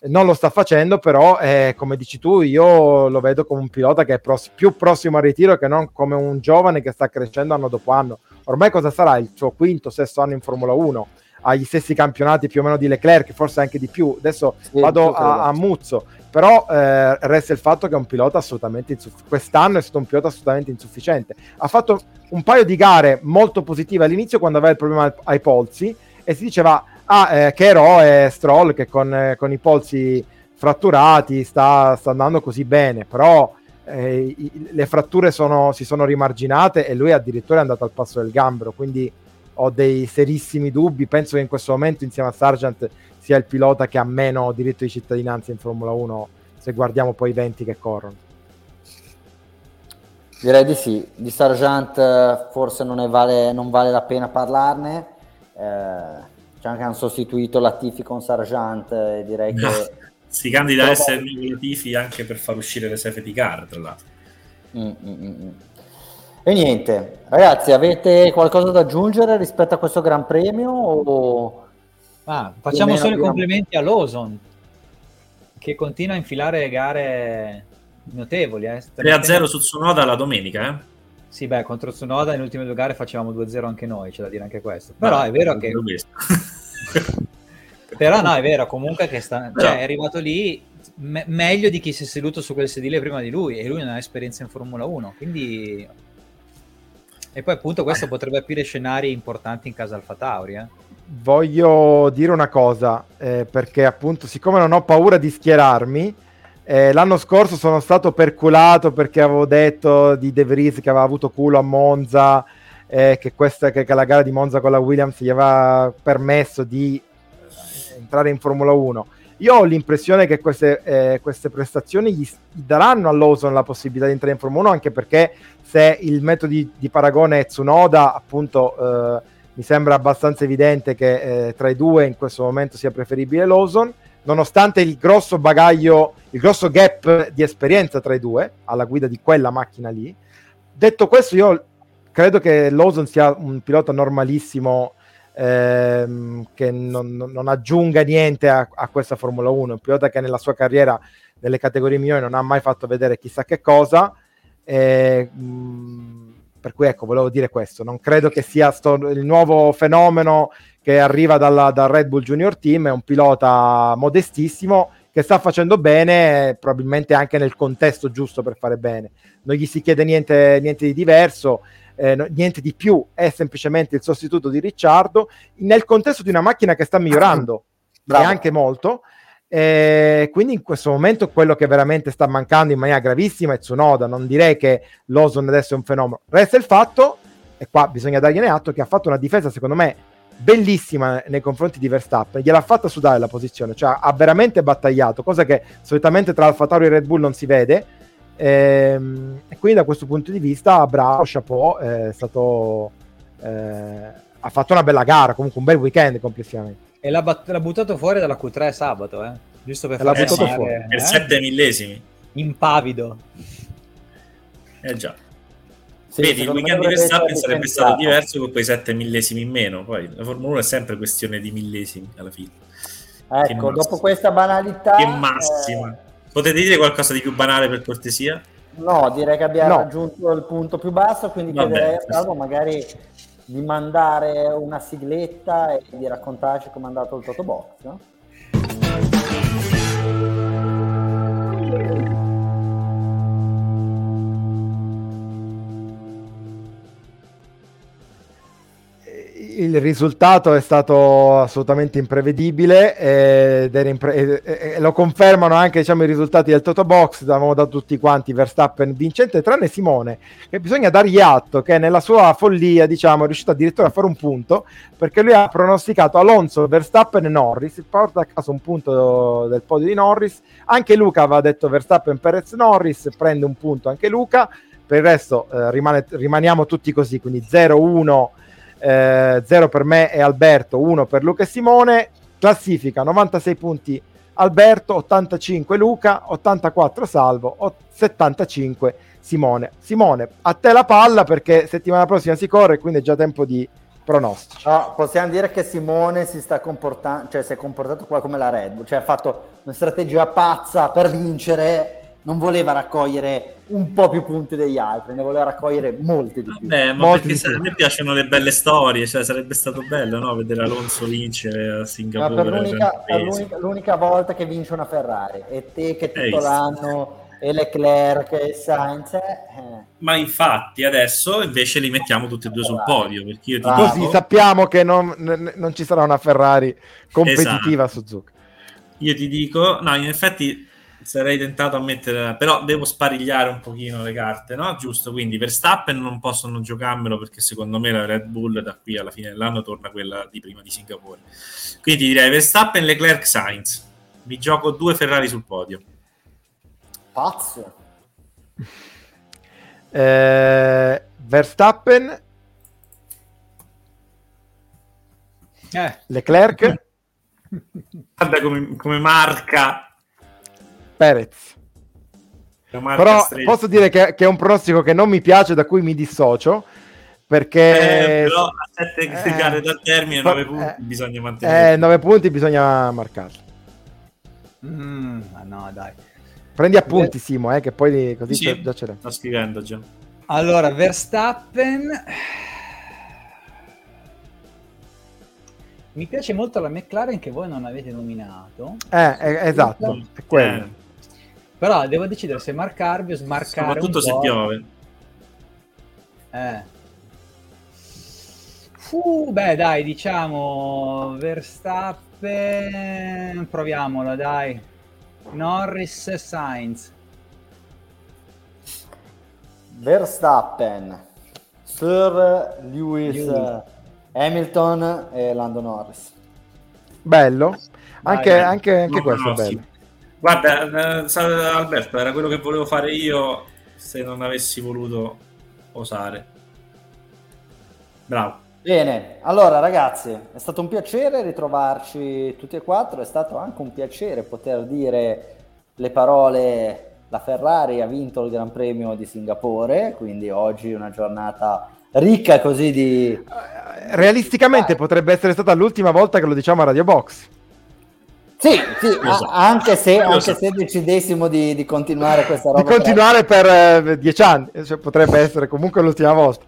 non lo sta facendo, però eh, come dici tu, io lo vedo come un pilota che è pross- più prossimo al ritiro che non come un giovane che sta crescendo anno dopo anno. Ormai cosa sarà il suo quinto, sesto anno in Formula 1? Ha gli stessi campionati più o meno di Leclerc, forse anche di più. Adesso sì, vado a, a, Muzzo, però eh, resta il fatto che è un pilota assolutamente insufficiente. Quest'anno è stato un pilota assolutamente insufficiente. Ha fatto un paio di gare molto positive all'inizio quando aveva il problema ai polsi e si diceva Ah, eh, che eroe Stroll che con, eh, con, i polsi fratturati sta, sta andando così bene, però eh, i, le fratture sono, si sono rimarginate e lui addirittura è andato al passo del gambero, quindi ho dei serissimi dubbi, penso che in questo momento insieme a Sargent sia il pilota che ha meno diritto di cittadinanza in Formula 1 se guardiamo poi i venti che corrono. Direi di sì, di Sargent eh, forse non, vale, non vale la pena parlarne. Eh, Diciamo che hanno sostituito Latifi con Sargent e direi no, che... Si candida a essere il nuovo Latifi anche per far uscire le safety car, tra l'altro. Mm, mm, mm, mm. E niente, ragazzi, avete qualcosa da aggiungere rispetto a questo Gran Premio? O... Ah, facciamo solo abbiamo... i complimenti a Lawson, che continua a infilare gare notevoli. Eh. 3-0 su Tsunoda la domenica, eh? Sì, beh, contro Tsunoda nelle ultime due gare facevamo 2-0 anche noi, c'è da dire anche questo. Però no, è vero che... Però no, è vero, comunque che sta... cioè, è arrivato lì me- meglio di chi si è seduto su quel sedile prima di lui e lui non ha esperienza in Formula 1, quindi... E poi appunto questo potrebbe aprire scenari importanti in casa Alfa Tauri. Eh? Voglio dire una cosa, eh, perché appunto siccome non ho paura di schierarmi, eh, l'anno scorso sono stato perculato perché avevo detto di De Vries che aveva avuto culo a Monza, eh, che, questa, che, che, la gara di Monza con la Williams gli aveva permesso di eh, entrare in Formula 1. Io ho l'impressione che queste, eh, queste prestazioni gli, gli, daranno a Lawson la possibilità di entrare in Formula 1, anche perché se il metodo di, di paragone è Tsunoda, appunto eh, mi sembra abbastanza evidente che eh, tra i due in questo momento sia preferibile Lawson nonostante il grosso bagaglio, il grosso gap di esperienza tra i due, alla guida di quella macchina lì. Detto questo, io credo che Lawson sia un pilota normalissimo ehm, che non, non, aggiunga niente a, a, questa Formula 1, un pilota che nella sua carriera nelle categorie migliori non ha mai fatto vedere chissà che cosa. E, mh, mm, per cui ecco, volevo dire questo, non credo che sia sto, il nuovo fenomeno che arriva dalla, dal Red Bull Junior Team, è un pilota modestissimo che sta facendo bene, probabilmente anche nel contesto giusto per fare bene. Non gli si chiede niente, niente di diverso, eh, no, niente di più, è semplicemente il sostituto di Ricciardo nel contesto di una macchina che sta migliorando e anche molto. Eh, quindi in questo momento quello che veramente sta mancando in maniera gravissima è Tsunoda. Non direi che Lawson adesso è un fenomeno. Resta il fatto, e qua bisogna dargliene atto, che ha fatto una difesa secondo me bellissima nei confronti di Verstappen, gliel'ha fatta sudare la posizione, cioè ha veramente battagliato, cosa che solitamente tra Alfa Tauri e Red Bull non si vede. Ehm, e quindi da questo punto di vista, bravo, chapeau, è stato, eh, ha fatto una bella gara, comunque un bel weekend complessivamente. E l'ha, bat- l'ha buttato fuori dalla Q3 sabato, eh? giusto per fare buttato fuori. Per eh? 7 millesimi. Impavido. Eh già. Sì, Vedi, il weekend di Verstappen sarebbe stato diverso con quei 7 millesimi in meno. Poi la Formula 1 è sempre questione di millesimi alla fine. Ecco, dopo questa banalità... Che massima. Eh... Potete dire qualcosa di più banale per cortesia? No, direi che abbiamo no. raggiunto il punto più basso, quindi Va chiederei a Salvo magari di mandare una sigletta e di raccontarci come è andato il Totobox, no? Il risultato è stato assolutamente imprevedibile ed impre- e, e, lo confermano anche diciamo, i risultati del Toto Box, davamo da tutti quanti Verstappen vincente, tranne Simone, che bisogna dargli atto che nella sua follia diciamo, è riuscito addirittura a fare un punto, perché lui ha pronosticato Alonso, Verstappen e Norris, porta a caso un punto del podio di Norris, anche Luca aveva detto Verstappen, Perez, Norris, prende un punto anche Luca, per il resto eh, rimane, rimaniamo tutti così, quindi 0-1 eh, 0 per me e Alberto, 1 per Luca e Simone, classifica 96 punti Alberto, 85 Luca, 84 Salvo, 75 Simone. Simone, a te la palla perché settimana prossima si corre, quindi è già tempo di pronostici. No, possiamo dire che Simone si sta comportando, cioè si è comportato qua come la Red Bull, cioè ha fatto una strategia pazza per vincere, non voleva raccogliere un po' più punti degli altri, ne voleva raccogliere molti di più. Beh, ma Molti perché se- a più. me piacciono le belle storie, cioè sarebbe stato bello no? vedere Alonso vincere a Ma Singapore. per l'unica, per per l'unica- l'unica volta che vince una Ferrari e te che tutto visto. l'anno e Leclerc e Sainz eh, Ma infatti adesso invece li mettiamo tutti e due sul podio, perché io ti. Così dico, sappiamo che non, n- non ci sarà una Ferrari competitiva a Suzuka. io ti dico, no, in effetti sarei tentato a mettere, però devo sparigliare un pochino le carte, no? Giusto, quindi Verstappen non possono giocarmelo perché secondo me la Red Bull da qui alla fine dell'anno torna quella di prima di Singapore. Quindi direi Verstappen, Leclerc, Sainz. Mi gioco due Ferrari sul podio. pazzo. Eh, Verstappen, Eh, Leclerc, Guarda come, come marca. Perez. Però stretta. posso dire che, che è un pronostico che non mi piace, da cui mi dissocio, perché Eh, però a sette Eh, gare dal termine, fa- 9 punti eh, bisogna mantenere. eh, 9 punti bisogna marcarli. mm, ma no, dai. Prendi appunti, Simo, eh, che poi così Sì. c'è- già ce l'hai. Sto scrivendo già. Allora, Verstappen. Mi piace molto la McLaren che voi non avete nominato. Eh, eh, esatto, è quello. Eh, Però devo decidere se marcarvi o smarcare. soprattutto un se po'. piove. Eh. Fu, beh, dai, diciamo Verstappen. Proviamola, dai. Norris e Sainz. Verstappen, Sir Lewis, Lewis. Hamilton e Lando Norris. Bello. Anche, Dai. anche, anche No, questo no, è bello. Guarda, eh, Alberto, era quello che volevo fare io se non avessi voluto osare. Bravo. Bene, allora ragazzi, è stato un piacere ritrovarci tutti e quattro, è stato anche un piacere poter dire le parole la Ferrari ha vinto il Gran Premio di Singapore, quindi oggi una giornata ricca così di... Eh, Realisticamente potrebbe essere stata l'ultima volta che lo diciamo a Radio Box. Sì, sì, so. anche, se, anche so. se decidessimo di, di continuare questa roba. Di continuare per eh, dieci anni, cioè, potrebbe essere comunque l'ultima volta.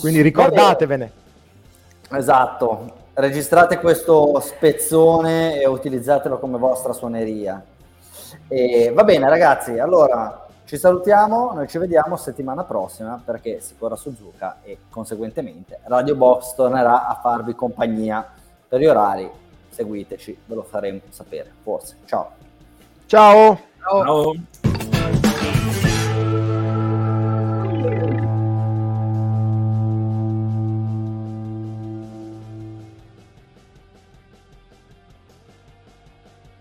Quindi ricordatevene. Esatto, registrate questo spezzone e utilizzatelo come vostra suoneria. E va bene ragazzi, allora ci salutiamo, noi ci vediamo settimana prossima perché si corre a Suzuka e conseguentemente Radio Box tornerà a farvi compagnia per gli orari, seguiteci, ve lo faremo sapere, forse. Ciao. Ciao. Ciao. Ciao.